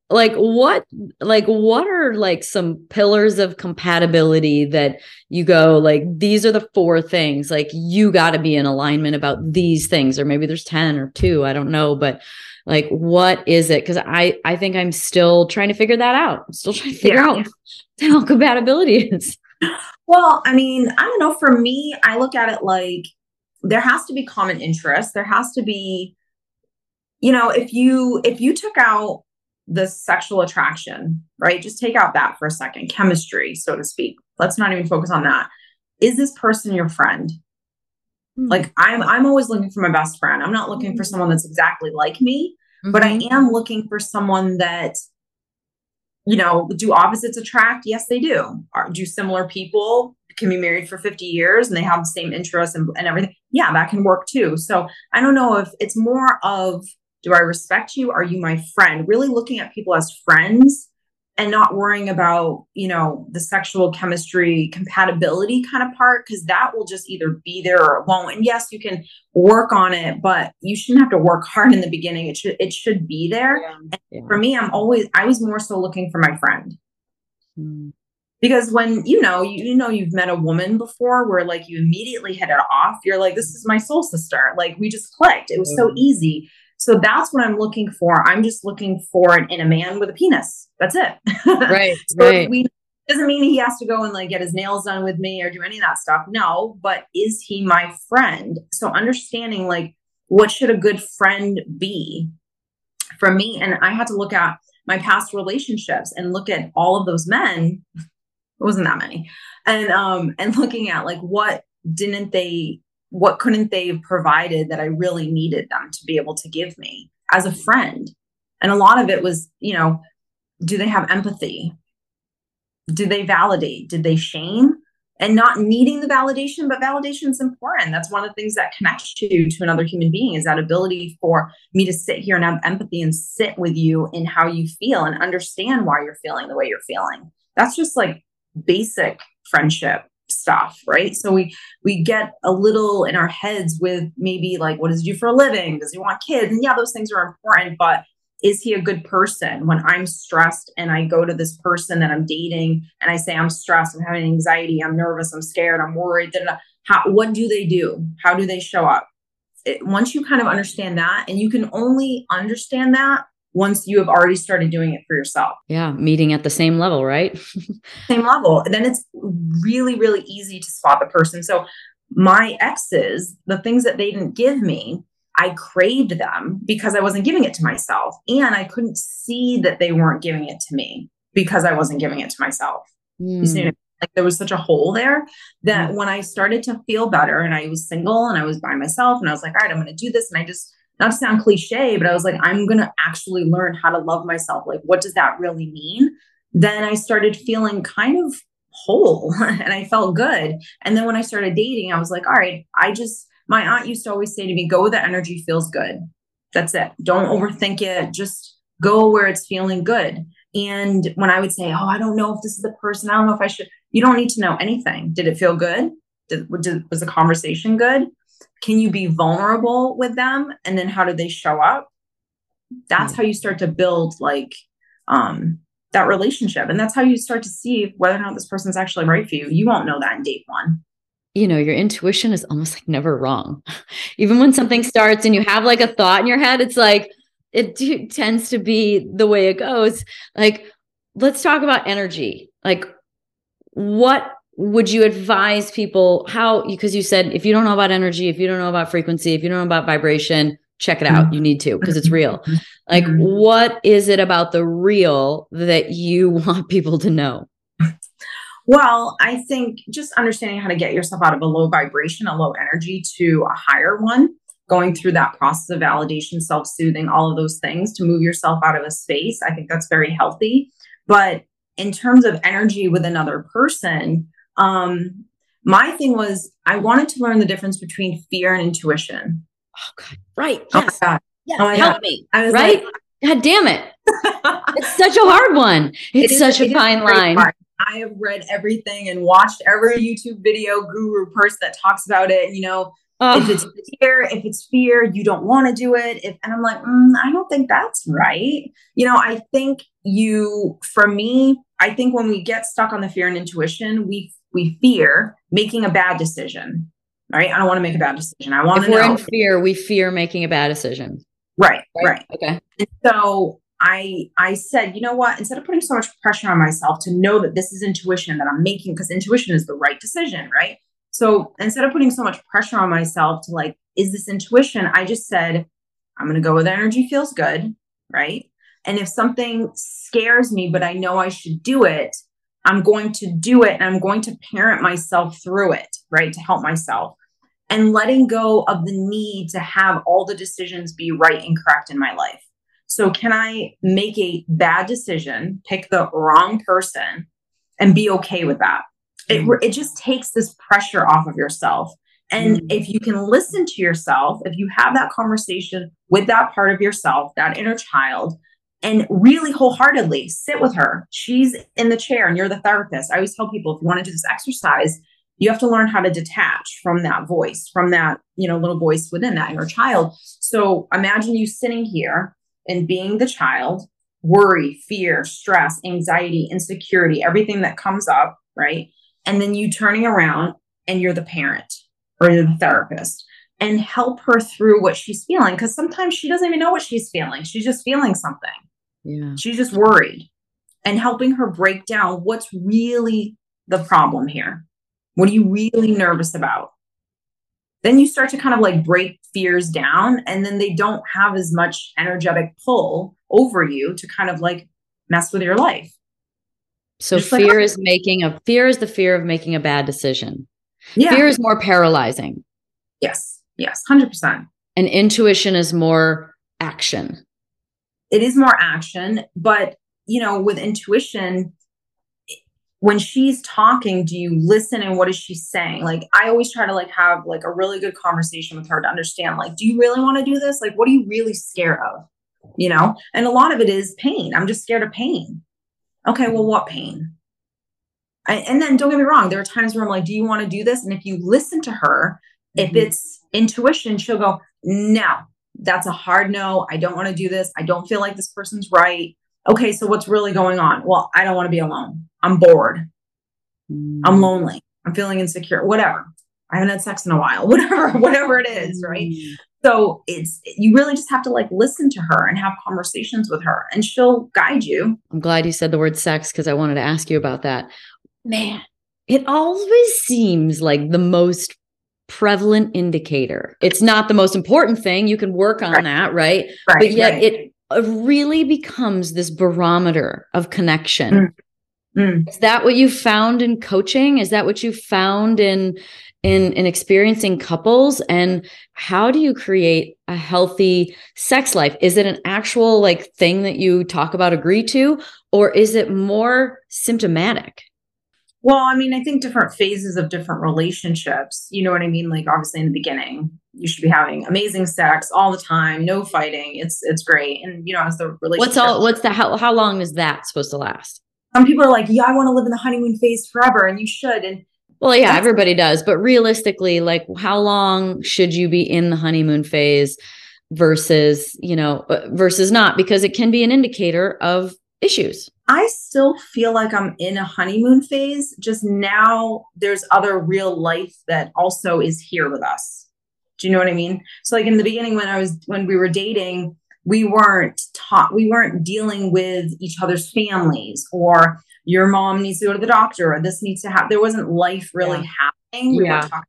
like what like what are like some pillars of compatibility that you go like these are the four things like you got to be in alignment about these things or maybe there's 10 or 2 I don't know but like what is it? Because i i think i'm still trying to figure that out. I'm still trying to figure yeah. out how compatibility is. Well i mean i don't know. For me i look at it like there has to be common interest there has to be you know if you if you took out the sexual attraction right? Just take out that for a second. Chemistry so to speak. Let's not even focus on that. Is this person your friend Mm-hmm. Like I'm I'm always looking for my best friend. I'm not looking for hmm. someone that's exactly like me, mm-hmm. but I mm-hmm. am looking for someone that you know, do opposites attract? Yes, they do. Are, do similar people can be married for 50 years and they have the same interests and, and everything? Yeah, that can work too. So I don't know if it's more of do I respect you? Are you my friend? Really looking at people as friends and not worrying about you know the sexual chemistry compatibility kind of part because that will just either be there or it won't. And yes you can work on it but you shouldn't have to work hard in the beginning. It should it should be there. Yeah. Yeah. for me i'm always i was more so looking for my friend. Hmm. because when you know you, you know you've met a woman before where like you immediately hit it off you're like this is my soul sister. Like we just clicked. It was so easy so that's what I'm looking for. I'm just looking for it in a man with a penis. That's it. Right. so right. We, doesn't mean he has to go and like get his nails done with me or do any of that stuff. No, but is he my friend? So understanding like what should a good friend be for me? And I had to look at my past relationships and look at all of those men. It wasn't that many. And um and looking at like what didn't they what couldn't they have provided that I really needed them to be able to give me as a friend? And a lot of it was, you know, do they have empathy? Do they validate? Did they shame? And not needing the validation, but validation is important. That's one of the things that connects you to another human being is that ability for me to sit here and have empathy and sit with you in how you feel and understand why you're feeling the way you're feeling. That's just like basic friendship stuff, right? So we we get a little in our heads with maybe like what does he do for a living? Does he want kids? And yeah, those things are important, but is he a good person when i'm stressed and i go to this person that i'm dating and i say i'm stressed i'm having anxiety i'm nervous i'm scared i'm worried how, what do they do how do they show up it, once you kind of understand that and you can only understand that once you have already started doing it for yourself yeah meeting at the same level right same level and then it's really really easy to spot the person so my exes the things that they didn't give me I craved them because I wasn't giving it to myself. And I couldn't see that they weren't giving it to me because I wasn't giving it to myself. Mm. You see, hmm. like there was such a hole there that mm. when I started to feel better and I was single and I was by myself and I was like, all right, I'm going to do this. And I just, not to sound cliche, but I was like, I'm going to actually learn how to love myself. Like, what does that really mean? Then I started feeling kind of whole and I felt good. And then when I started dating, I was like, all right, I just, my aunt used to always say to me, go where the energy feels good. That's it. Don't overthink it. Just go where it's feeling good. And when I would say, oh, I don't know if this is the person, I don't know if I should, you don't need to know anything. Did it feel good? Did, did, was the conversation good? Can you be vulnerable with them? And then how do they show up? That's mm. how you start to build like um, that relationship. And that's how you start to see whether or not this person's actually right for you. You won't know that in date one you know, your intuition is almost like never wrong. Even when something starts and you have like a thought in your head, it's like it d- tends to be the way it goes. Like, let's talk about energy. Like, what would you advise people how because you said if you don't know about energy if you don't know about frequency if you don't know about vibration check it out you need to because it's real like what is it about the real that you want people to know well, I think just understanding how to get yourself out of a low vibration, a low energy to a higher one, going through that process of validation, self soothing, all of those things to move yourself out of a space. I think that's very healthy. But in terms of energy with another person, um, my thing was I wanted to learn the difference between fear and intuition. Oh God! Right? Oh yes. Oh yes. Oh Help God. me! I was right. Like, God damn it! it's such a hard one. It's it such a fine line. Hard. I have read everything and watched every YouTube video guru person that talks about it. You know, if it's fear, if it's fear, you don't want to do it. If and I'm like, mm, I don't think that's right. You know, I think you, for me, I think when we get stuck on the fear and intuition, we we fear making a bad decision. Right? I don't want to make a bad decision. I want if to. We're know. in fear. We fear making a bad decision. Right. Right. right. Okay. And so I I said, you know what? Instead of putting so much pressure on myself to know that this is intuition that I'm making, because intuition is the right decision, right? So instead of putting so much pressure on myself to like, is this intuition? I just said, I'm gonna go where the energy feels good, right? And if something scares me, but I know I should do it, I'm going to do it and I'm going to parent myself through it, right? To help myself. And letting go of the need to have all the decisions be right and correct in my life. So, can I make a bad decision, pick the wrong person, and be okay with that? It, mm. it just takes this pressure off of yourself. And mm. if you can listen to yourself, if you have that conversation with that part of yourself, that inner child, and really wholeheartedly sit with her, she's in the chair and you're the therapist. I always tell people if you want to do this exercise, you have to learn how to detach from that voice, from that, you know, little voice within that inner child. So imagine you sitting here and being the child, worry, fear, stress, anxiety, insecurity, everything that comes up, right? And then you turning around and you're the parent or the therapist and help her through what she's feeling. Cause sometimes she doesn't even know what she's feeling. She's just feeling something. Yeah. She's just worried. And helping her break down what's really the problem here. What are you really nervous about? then you start to kind of like break fears down and then they don't have as much energetic pull over you to kind of like mess with your life. So Just fear like, is making a fear is the fear of making a bad decision. Yeah. fear is more paralyzing. Yes. Yes. 100% and intuition is more action it is more action but you know with intuition when she's talking do you listen and what is she saying? Like i always try to like have like a really good conversation with her to understand like do you really want to do this? Like what are you really scared of? You know? And a lot of it is pain. I'm just scared of pain. Okay well what pain? I, and then don't get me wrong, there are times where I'm like, do you want to do this? And if you listen to her, mm-hmm. if it's intuition, she'll go, no, that's a hard no. I don't want to do this. I don't feel like this person's right. Okay, so what's really going on? Well, I don't want to be alone. I'm bored. Mm-hmm. I'm lonely. I'm feeling insecure, whatever. I haven't had sex in a while, whatever, whatever it is, right? Mm-hmm. So it's you really just have to like listen to her and have conversations with her and she'll guide you. I'm glad you said the word sex because I wanted to ask you about that. Man, it always seems like the most prevalent indicator. It's not the most important thing. You can work on right. that, right? right? But yet right. it really becomes this barometer of connection. Mm. Mm. Is that what you found in coaching? Is that what you found in in in experiencing couples and how do you create a healthy sex life is it an actual like thing that you talk about agree to or is it more symptomatic well i mean i think different phases of different relationships you know what i mean like obviously in the beginning you should be having amazing sex all the time no fighting it's it's great and you know as the relationship what's all what's the how, how long is that supposed to last some people are like yeah i want to live in the honeymoon phase forever and you should and well, yeah, everybody does. But realistically, like how long should you be in the honeymoon phase versus, you know, uh, versus not? Because it can be an indicator of issues. I still feel like I'm in a honeymoon phase. Just now, there's other real life that also is here with us. Do you know what I mean? So, like in the beginning, when I was, when we were dating, we weren't taught, we weren't dealing with each other's families or your mom needs to go to the doctor or this needs to happen. There wasn't life really yeah. happening. We yeah. were talking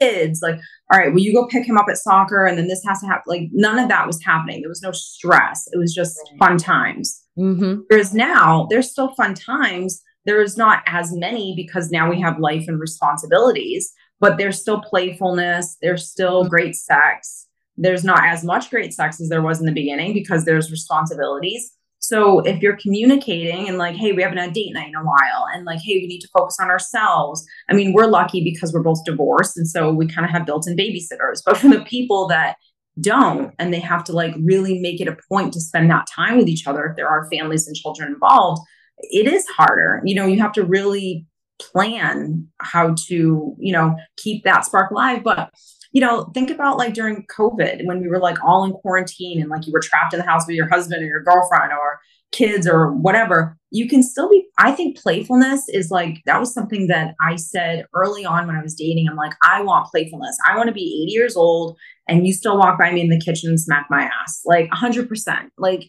kids like, all right, will you go pick him up at soccer? And then this has to happen. Like none of that was happening. There was no stress. It was just fun times. Mm-hmm. Whereas now there's still fun times. There's not as many because now we have life and responsibilities, but there's still playfulness. There's still mm-hmm. great sex. There's not as much great sex as there was in the beginning because there's responsibilities so if you're communicating and like, hey, we haven't had a date night in a while, and like, hey, we need to focus on ourselves. I mean, we're lucky because we're both divorced. And so we kind of have built in babysitters. But for the people that don't, and they have to like really make it a point to spend that time with each other, if there are families and children involved, it is harder. You know, you have to really plan how to, you know, keep that spark alive. But you know, think about like during COVID when we were like all in quarantine and like you were trapped in the house with your husband or your girlfriend or kids or whatever. You can still be, I think playfulness is like, that was something that I said early on when I was dating. I'm like, I want playfulness. I want to be 80 years old and you still walk by me in the kitchen and smack my ass. Like 100%. Like,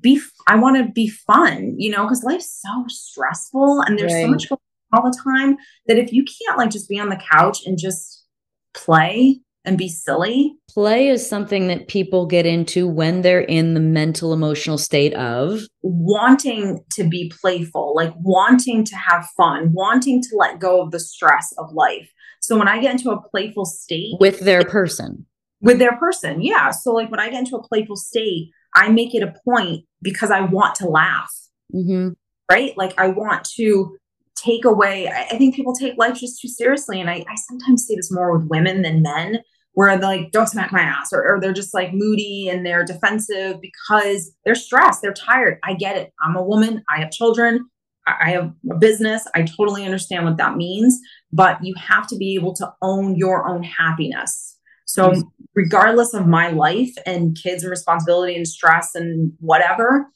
be, I want to be fun, you know, because life's so stressful and there's right. so much going on all the time that if you can't like just be on the couch and just play and be silly. Play is something that people get into when they're in the mental emotional state of wanting to be playful, like wanting to have fun, wanting to let go of the stress of life. So when I get into a playful state with their person, with their person, yeah. So like when I get into a playful state, I make it a point because I want to laugh. Mm-hmm. Right? Like I want to take away I, think people take life just too seriously and I, I sometimes see this more with women than men where they're like don't smack my ass or, or they're just like moody and they're defensive because they're stressed they're tired i get it i'm a woman i have children I have a business. I totally understand what that means, but you have to be able to own your own happiness. So, regardless of my life and kids and responsibility and stress and whatever,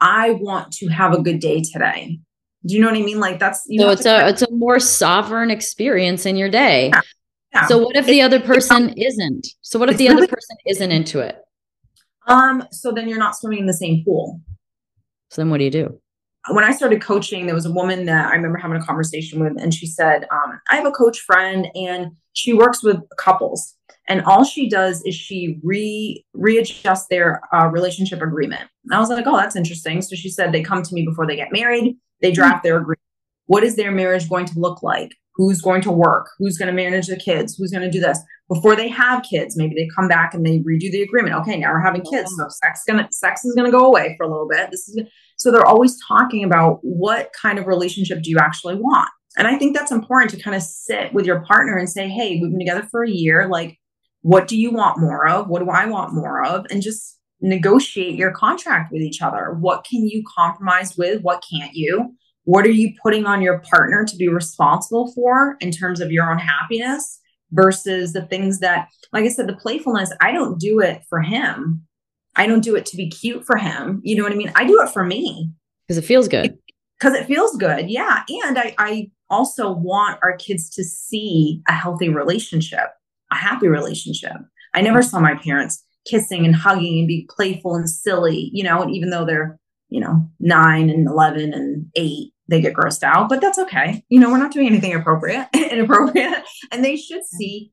I want to have a good day today. Do you know what I mean? Like that's you so it's a it's a more sovereign experience in your day. Yeah. Yeah. So what if the other person isn't? So what if the other person isn't into it? Um, so then you're not swimming in the same pool. So then what do you do? When I started coaching, there was a woman that I remember having a conversation with, and she said, um, I have a coach friend and she works with couples. And all she does is she re readjusts their uh, relationship agreement. And I was like, oh, that's interesting. So she said they come to me before they get married they draft their agreement. What is their marriage going to look like? Who's going to work? Who's going to manage the kids? Who's going to do this? Before they have kids, maybe they come back and they redo the agreement. Okay, now we're having kids, so sex gonna sex is going to go away for a little bit. This is so they're always talking about what kind of relationship do you actually want. And I think that's important to kind of sit with your partner and say, hey, we've been together for a year. Like, what do you want more of? What do I want more of? And just negotiate your contract with each other. What can you compromise with? What can't you? what are you putting on your partner to be responsible for in terms of your own happiness versus the things that, like I said, the playfulness, I don't do it for him. I don't do it to be cute for him. You know what I mean? I do it for me. Because it feels good. Because it feels good. Yeah. And I, I also want our kids to see a healthy relationship, a happy relationship. I never saw my parents kissing and hugging and be playful and silly, you know, and even though they're, you know, nine and 11 and eight, they get grossed out, but that's okay. You know, we're not doing anything appropriate, inappropriate. And they should see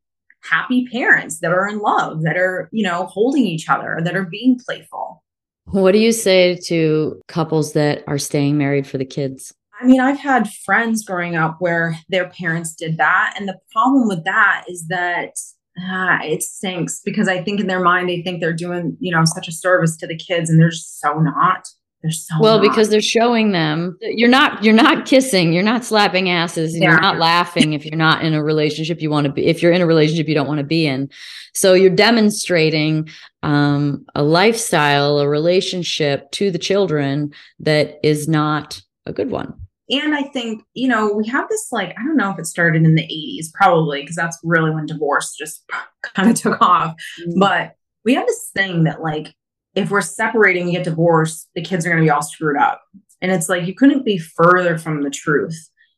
happy parents that are in love, that are, you know, holding each other, that are being playful. What do you say to couples that are staying married for the kids? I mean, I've had friends growing up where their parents did that. And the problem with that is that uh, it stinks because I think in their mind, they think they're doing, you know, such a service to the kids and they're just so not. So well not. because they're showing them you're not you're not kissing you're not slapping asses yeah. you're not laughing if you're not in a relationship you want to be if you're in a relationship you don't want to be in so you're demonstrating um, a lifestyle a relationship to the children that is not a good one and I think, you know, we have this like, I don't know if it started in the 80s, probably, because that's really when divorce just kind of took off. Mm-hmm. But we have this thing that, like, if we're separating and get divorced, the kids are going to be all screwed up. And it's like, you couldn't be further from the truth.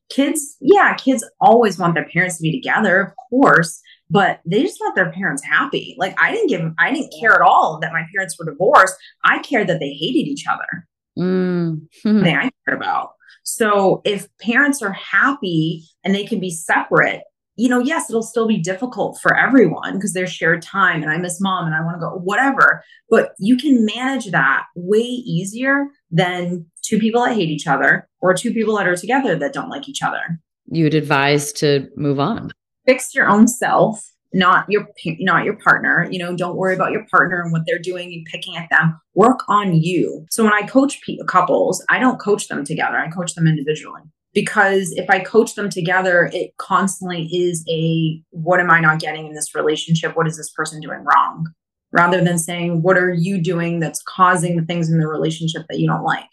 Kids, yeah, kids always want their parents to be together, of course, but they just want their parents happy. Like, I didn't give, I didn't care at all that my parents were divorced. I cared that they hated each other. Mm. thing I cared about. So if parents are happy and they can be separate, you know, yes, it'll still be difficult for everyone because there's shared time and I miss mom and I want to go, whatever. But you can manage that way easier than two people that hate each other or two people that are together that don't like each other. You would advise to move on. Fix your own self, not your not your partner. You know, don't worry about your partner and what they're doing and picking at them. Work on you. So when I coach couples, I don't coach them together. I coach them individually because if I coach them together, it constantly is a what am I not getting in this relationship? What is this person doing wrong? Rather than saying, what are you doing that's causing the things in the relationship that you don't like?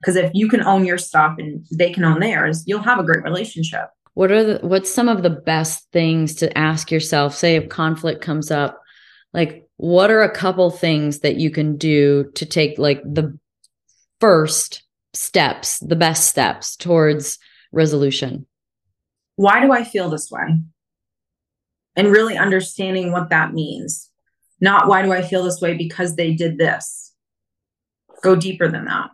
Because if you can own your stuff and they can own theirs, you'll have a great relationship. What are the what's some of the best things to ask yourself? Say if conflict comes up, like what are a couple things that you can do to take like the first steps, the best steps towards resolution? Why do I feel this way? And really understanding what that means. Not why do I feel this way because they did this. Go deeper than that.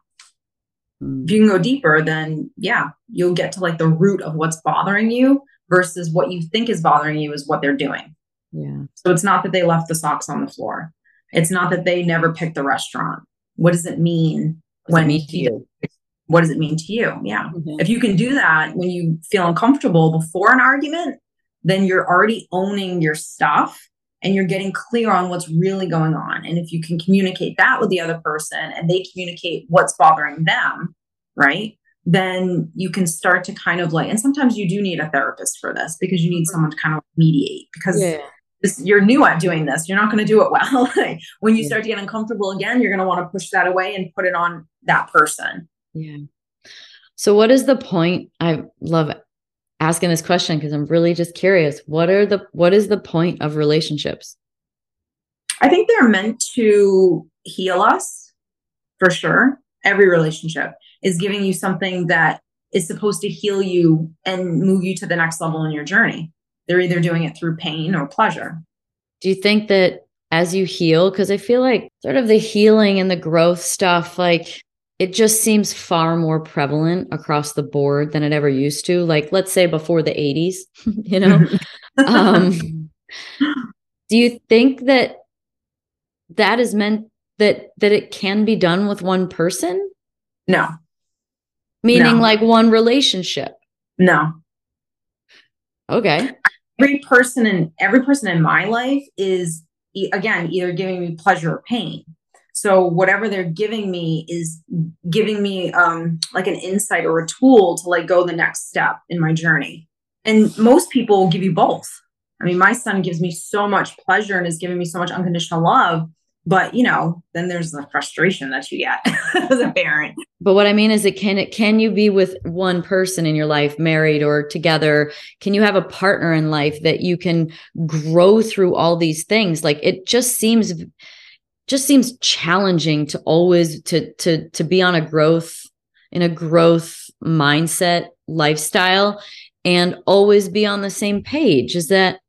Mm. If you can go deeper, then yeah, you'll get to like the root of what's bothering you versus what you think is bothering you is what they're doing. Yeah. So it's not that they left the socks on the floor. It's not that they never picked the restaurant. What does it mean when mean to you? What does it mean to you? Yeah. Mm-hmm. If you can do that when you feel uncomfortable before an argument, then you're already owning your stuff and you're getting clear on what's really going on. And if you can communicate that with the other person and they communicate what's bothering them, right? Then you can start to kind of like, and sometimes you do need a therapist for this because you need mm-hmm. someone to kind of mediate because yeah. This, you're new at doing this. You're not going to do it well. when you start to get uncomfortable again, you're going to want to push that away and put it on that person. Yeah. So, what is the point? I love asking this question because I'm really just curious. What are the what is the point of relationships? I think they're meant to heal us for sure. Every relationship is giving you something that is supposed to heal you and move you to the next level in your journey. They're either doing it through pain or pleasure. Do you think that as you heal, because I feel like sort of the healing and the growth stuff, like it just seems far more prevalent across the board than it ever used to. Like let's say before the 80s you know? Um, do you think that that is meant that that it can be done with one person? No. Meaning no. like one relationship? No. Okay every person in every person in my life is again either giving me pleasure or pain so whatever they're giving me is giving me um, like an insight or a tool to like go the next step in my journey. And most people give you both. I mean, my son gives me so much pleasure and is giving me so much unconditional love, but you know then there's the frustration that you get as a parent. But what i mean is it can it can you be with one person in your life married or together? Can you have a partner in life that you can grow through all these things? Like it just seems just seems challenging to always to to to be on a growth in a growth mindset lifestyle and always be on the same page. Is that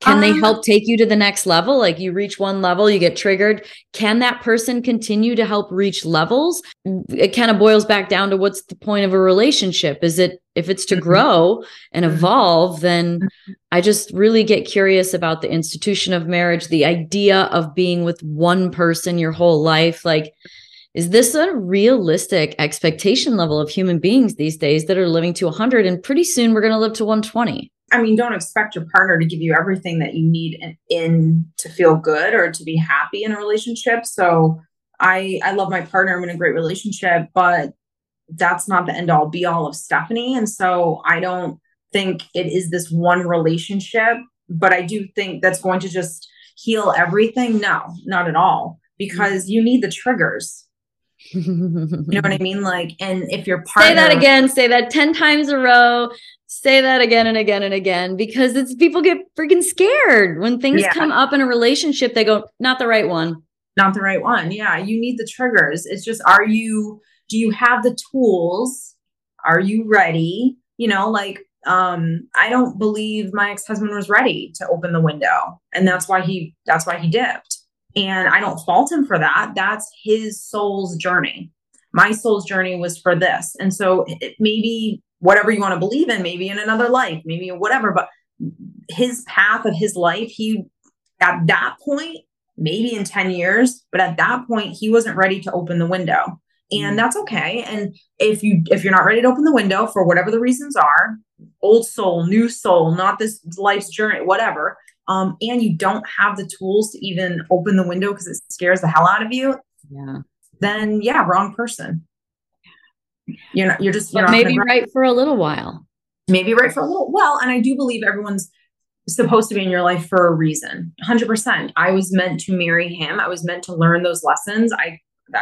can um, they help take you to the next level? Like you reach one level you get triggered. Can that person continue to help reach levels? It kind of boils back down to what's the point of a relationship? Is it if it's to mm-hmm. grow and mm-hmm. evolve then mm-hmm. i just really get curious about the institution of marriage the idea of being with one person your whole life. Like is this a realistic expectation level of human beings these days that are living to 100 and pretty soon we're going to live to 120 I mean, don't expect your partner to give you everything that you need in, in, to feel good or to be happy in a relationship. So I I love my partner. I'm in a great relationship, but that's not the end all be all of Stephanie. And so I don't think it is this one relationship, but I do think that's going to just heal everything. No, not at all. Because you need the triggers you know what I mean? Like, and if your partner say that again, say that 10 times a row, say that again and again and again because it's people get freaking scared when things yeah. come up in a relationship. They go, not the right one. Not the right one. Yeah. You need the triggers. It's just, are you, do you have the tools? Are you ready? You know, like, um, I don't believe my ex-husband was ready to open the window. And that's why he, that's why he dipped. And I don't fault him for that. That's his soul's journey. My soul's journey was for this. And so it, maybe whatever you want to believe in, maybe in another life, maybe whatever, but his path of his life, he at that point, maybe in 10 years, but at that point, he wasn't ready to open the window. And mm. that's okay. And if you if you're not ready to open the window for whatever the reasons are, old soul, new soul, not this life's journey, whatever, um, and you don't have the tools to even open the window because it scares the hell out of you, yeah, then yeah, wrong person. You're not, you're just, you're maybe right for a little while. Maybe right for a little, while. and I do believe everyone's supposed to be in your life for a reason. 100%. I was meant to marry him. I was meant to learn those lessons. I,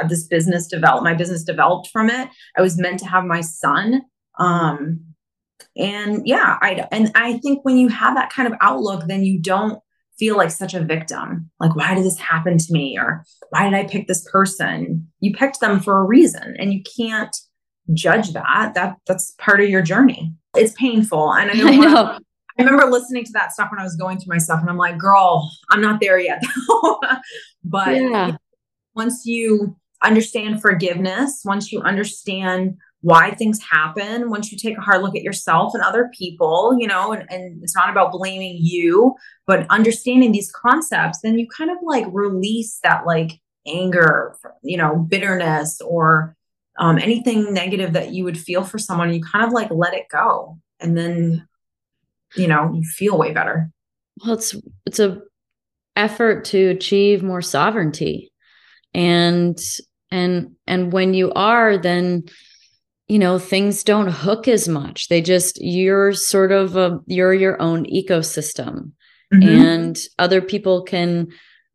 this business developed, my business developed from it. I was meant to have my son. Um, and yeah, I, and I think when you have that kind of outlook, then you don't feel like such a victim. Like, why did this happen to me? Or why did I pick this person? You picked them for a reason and you can't judge that. That that's part of your journey. It's painful. And I know, I, know. I remember listening to that stuff when I was going through my stuff and I'm like, girl, I'm not there yet. but yeah. once you understand forgiveness, once you understand why things happen, once you take a hard look at yourself and other people, you know, and, and it's not about blaming you, but understanding these concepts, then you kind of like release that like anger, you know, bitterness or um, anything negative that you would feel for someone, you kind of like let it go. And then, you know, you feel way better. Well, it's, it's a effort to achieve more sovereignty. And, and, and when you are, then, you know, things don't hook as much. They just, you're sort of a, you're your own ecosystem mm-hmm. and other people can,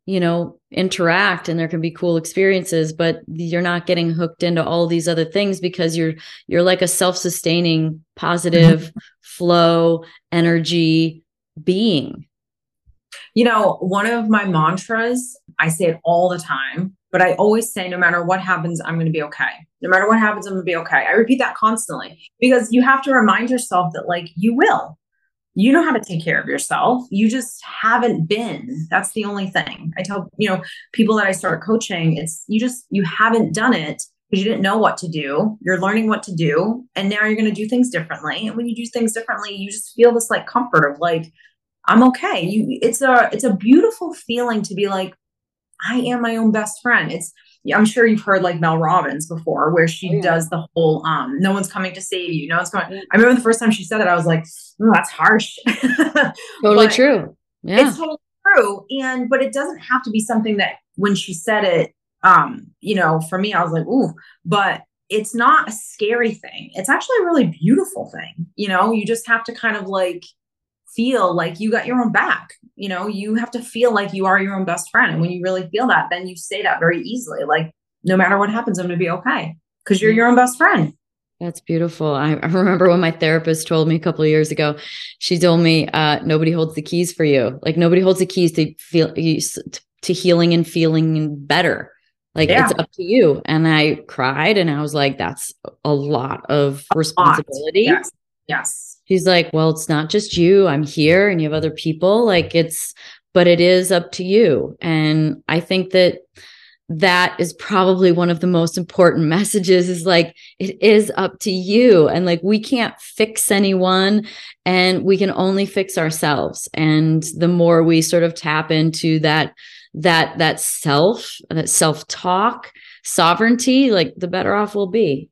you know interact and there can be cool experiences but you're not getting hooked into all these other things because you're you're like a self-sustaining positive mm-hmm. flow energy being. You know one of my mantras i say it all the time but i always say no matter what happens i'm going to be okay. No matter what happens i'm going to be okay. I repeat that constantly because you have to remind yourself that like you will you know how to take care of yourself. You just haven't been. That's the only thing. I tell, you know, people that I start coaching, it's you just you haven't done it because you didn't know what to do. You're learning what to do and now you're going to do things differently. And when you do things differently, you just feel this like comfort of like I'm okay. You it's a it's a beautiful feeling to be like I am my own best friend. It's I'm sure you've heard like Mel Robbins before, where she oh, yeah. does the whole um, "no one's coming to save you." No one's going. I remember the first time she said it, I was like, oh, "That's harsh." totally true. Yeah, it's totally true. And but it doesn't have to be something that when she said it, um, you know, for me, I was like, "Ooh," but it's not a scary thing. It's actually a really beautiful thing. You know, you just have to kind of like feel like you got your own back. You know, you have to feel like you are your own best friend. And when you really feel that, then you say that very easily. Like, no matter what happens, I'm going to be okay because you're your own best friend. That's beautiful. I, I, remember when my therapist told me a couple of years ago, she told me, uh, nobody holds the keys for you. Like nobody holds the keys to feel to healing and feeling better. Like yeah. it's up to you. And I cried and I was like, that's a lot of responsibility. Lot. Yes. Yes. She's like, well, it's not just you. I'm here and you have other people. Like it's, but it is up to you. And I think that that is probably one of the most important messages is like it is up to you and like we can't fix anyone and we can only fix ourselves and the more we sort of tap into that that that self that self talk sovereignty like the better off we'll be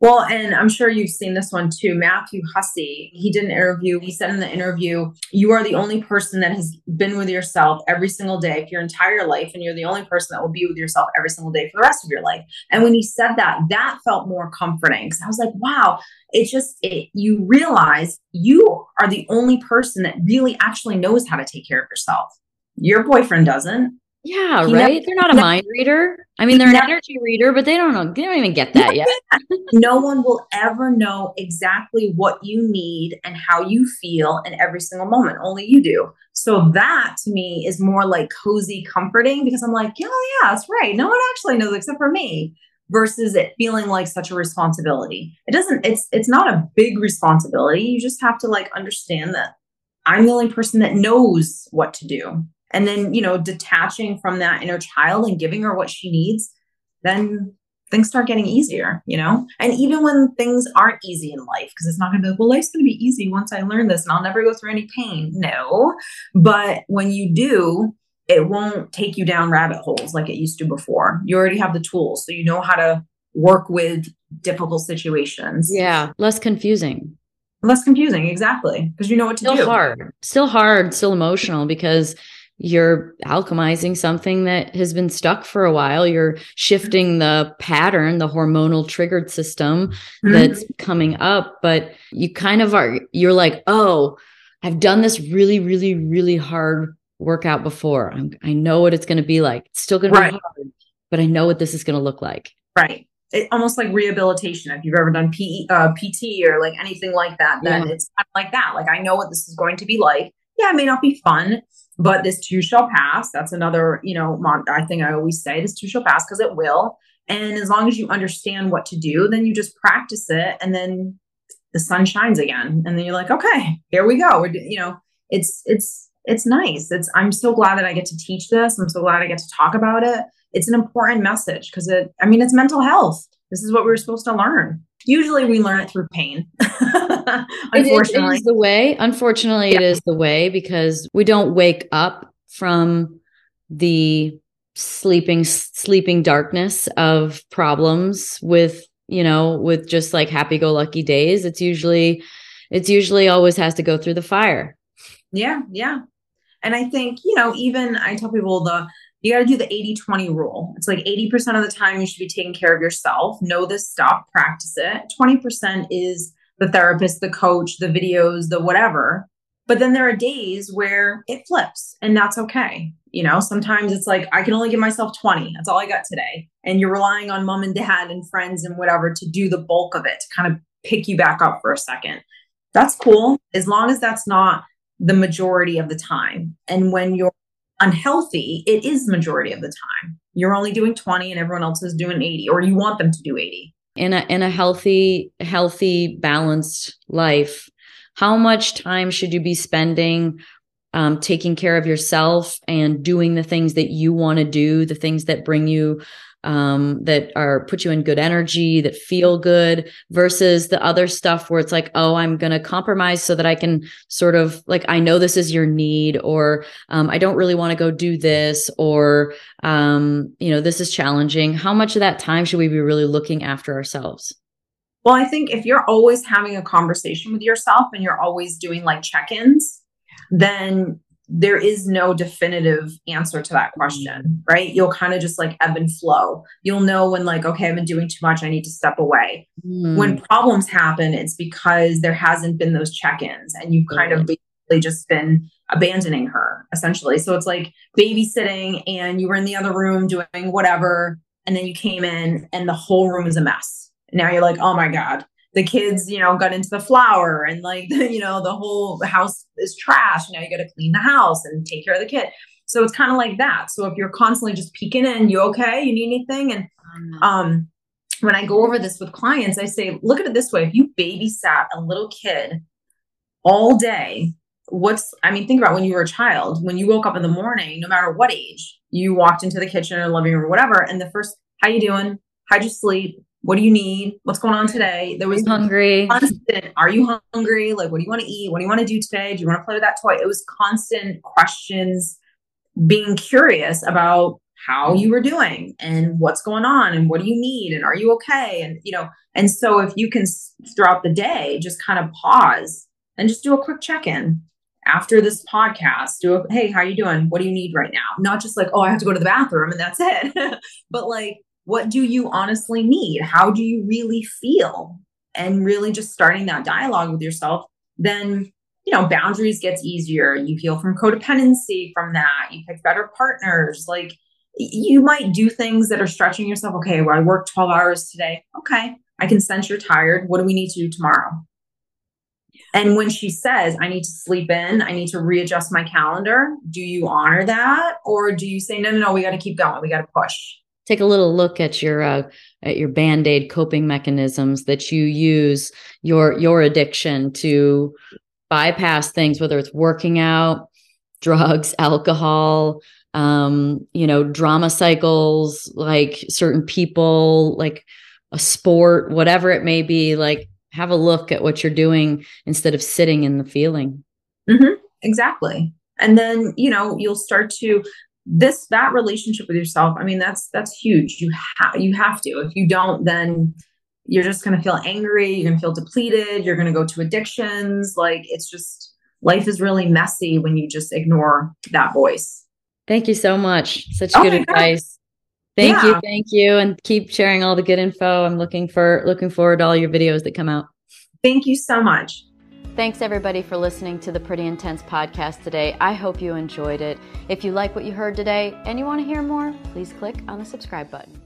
well, and I'm sure you've seen this one too. Matthew Hussey, he did an interview. He said in the interview, You are the only person that has been with yourself every single day for your entire life. And you're the only person that will be with yourself every single day for the rest of your life. And when he said that, that felt more comforting because I was like, Wow, it's just, it, you realize you are the only person that really actually knows how to take care of yourself. Your boyfriend doesn't. Yeah, right. They're not a mind reader. I mean, they're an energy reader, but they don't know. They don't even get that yet. no one will ever know exactly what you need and how you feel in every single moment. Only you do. So that to me is more like cozy, comforting because I'm like, yeah, oh, yeah, that's right. No one actually knows except for me. Versus it feeling like such a responsibility. It doesn't. It's it's not a big responsibility. You just have to like understand that I'm the only person that knows what to do and then you know detaching from that inner child and giving her what she needs then things start getting easier you know? And even when things aren't easy in life because it's not going to be like well life's going to be easy once i learn this and i'll never go through any pain. No. But when you do it won't take you down rabbit holes like it used to before. You already have the tools so you know how to work with difficult situations. Yeah. Less confusing. Less confusing exactly because you know what to still do. hard. Still hard still emotional because you're alchemizing something that has been stuck for a while. You're shifting the pattern, the hormonal triggered system mm-hmm. that's coming up, but you kind of are, you're like, oh, I've done this really, really, really hard workout before. I'm, i know what it's going to be like. It's still going right. to be hard, but I know what this is going to look like. Right. It, almost like rehabilitation. If you've ever done P, uh, PT or like anything like that, then yeah. it's kind of like that. Like I know what this is going to be like. Yeah, it may not be fun but this too shall pass. That's another, you know, I think I always say this too shall pass because it will. And as long as you understand what to do, then you just practice it and then the sun shines again. And then you're like, okay, here we go. We're, you know, it's, it's, it's nice. It's, I'm so glad that I get to teach this. I'm so glad I get to talk about it. It's an important message because it, I mean, it's mental health. This is what we we're supposed to learn. Usually we learn it through pain. Unfortunately, it is, the way. Unfortunately, yeah. it is the way because we don't wake up from the sleeping sleeping darkness of problems with you know with just like happy go lucky days it's usually it's usually always has to go through the fire yeah yeah and i think you know even i tell people the you got to do the 80 20 rule. It's like 80% of the time you should be taking care of yourself. Know this stuff, practice it. 20% is the therapist, the coach, the videos, the whatever. But then there are days where it flips and that's okay. You know, sometimes it's like, I can only give myself 20. That's all I got today. And you're relying on mom and dad and friends and whatever to do the bulk of it, to kind of pick you back up for a second. That's cool as long as that's not the majority of the time. And when you're unhealthy, it is the majority of the time. You're only doing 20 and everyone else is doing 80, or you want them to do 80. In a in a healthy, healthy, balanced life, how much time should you be spending um, taking care of yourself and doing the things that you want to do, the things that bring you um, that are put you in good energy, that feel good, versus the other stuff where it's like, oh, I'm going to compromise so that I can sort of like, I know this is your need, or um, I don't really want to go do this, or, um, you know, this is challenging. How much of that time should we be really looking after ourselves? Well, I think if you're always having a conversation with yourself and you're always doing like check ins, then there is no definitive answer to that question, right? You'll kind of just like ebb and flow. You'll know when, like, okay, I've been doing too much, I need to step away. Mm. When problems happen, it's because there hasn't been those check ins and you've kind of been just been abandoning her essentially. So it's like babysitting and you were in the other room doing whatever. And then you came in and the whole room is a mess. now you're like, oh my God, the kids, you know, got into the flour and like, you know, the whole house is trash. Now you got to clean the house and take care of the kid. So it's kind of like that. So if you're constantly just peeking in, you okay? You need anything? And mm-hmm. um, when I go over this with clients, I say, look at it this way: if you babysat a little kid all day, what's I mean, think about when you were a child, when you woke up in the morning, no matter what age, you walked into the kitchen or living room or whatever, and the first, how you doing? How'd you sleep? What do you need? What's going on today? There was hungry. Constant. Are you hungry? Like, what do you want to eat? What do you want to do today? Do you want to play with that toy? It was constant questions, being curious about how you were doing and what's going on and what do you need and are you okay and you know and so if you can throughout the day just kind of pause and just do a quick check-in after this podcast do a hey how are you doing what do you need right now not just like oh i have to go to the bathroom and that's it but like what do you honestly need how do you really feel and really just starting that dialogue with yourself then you know boundaries gets easier you heal from codependency from that you pick better partners like you might do things that are stretching yourself. Okay, well, I worked 12 hours today. Okay, I can sense you're tired. What do we need to do tomorrow? And when she says, I need to sleep in, I need to readjust my calendar, do you honor that? Or do you say, no, no, no, we got to keep going. We got to push? Take a little look at your uh, at your band-aid coping mechanisms that you use your your addiction to bypass things, whether it's working out, drugs, alcohol, um, you know, drama cycles, like certain people, like a sport, whatever it may be, like have a look at what you're doing instead of sitting in the feeling. Mm-hmm. Exactly. And then, you know, you'll start to this that relationship with yourself. I mean, that's that's huge. You have you have to. If you don't, then you're just going to feel angry, you're going to feel depleted, you're going to go to addictions. Like it's just life is really messy when you just ignore that voice. Thank you so much. Such oh good advice. Thank yeah. you. Thank you. And keep sharing all the good info. I'm looking for looking forward to all your videos that come out. Thank you so much. Thanks everybody for listening to the Pretty Intense podcast today. I hope you enjoyed it. If you like what you heard today and you want to hear more, please click on the subscribe button.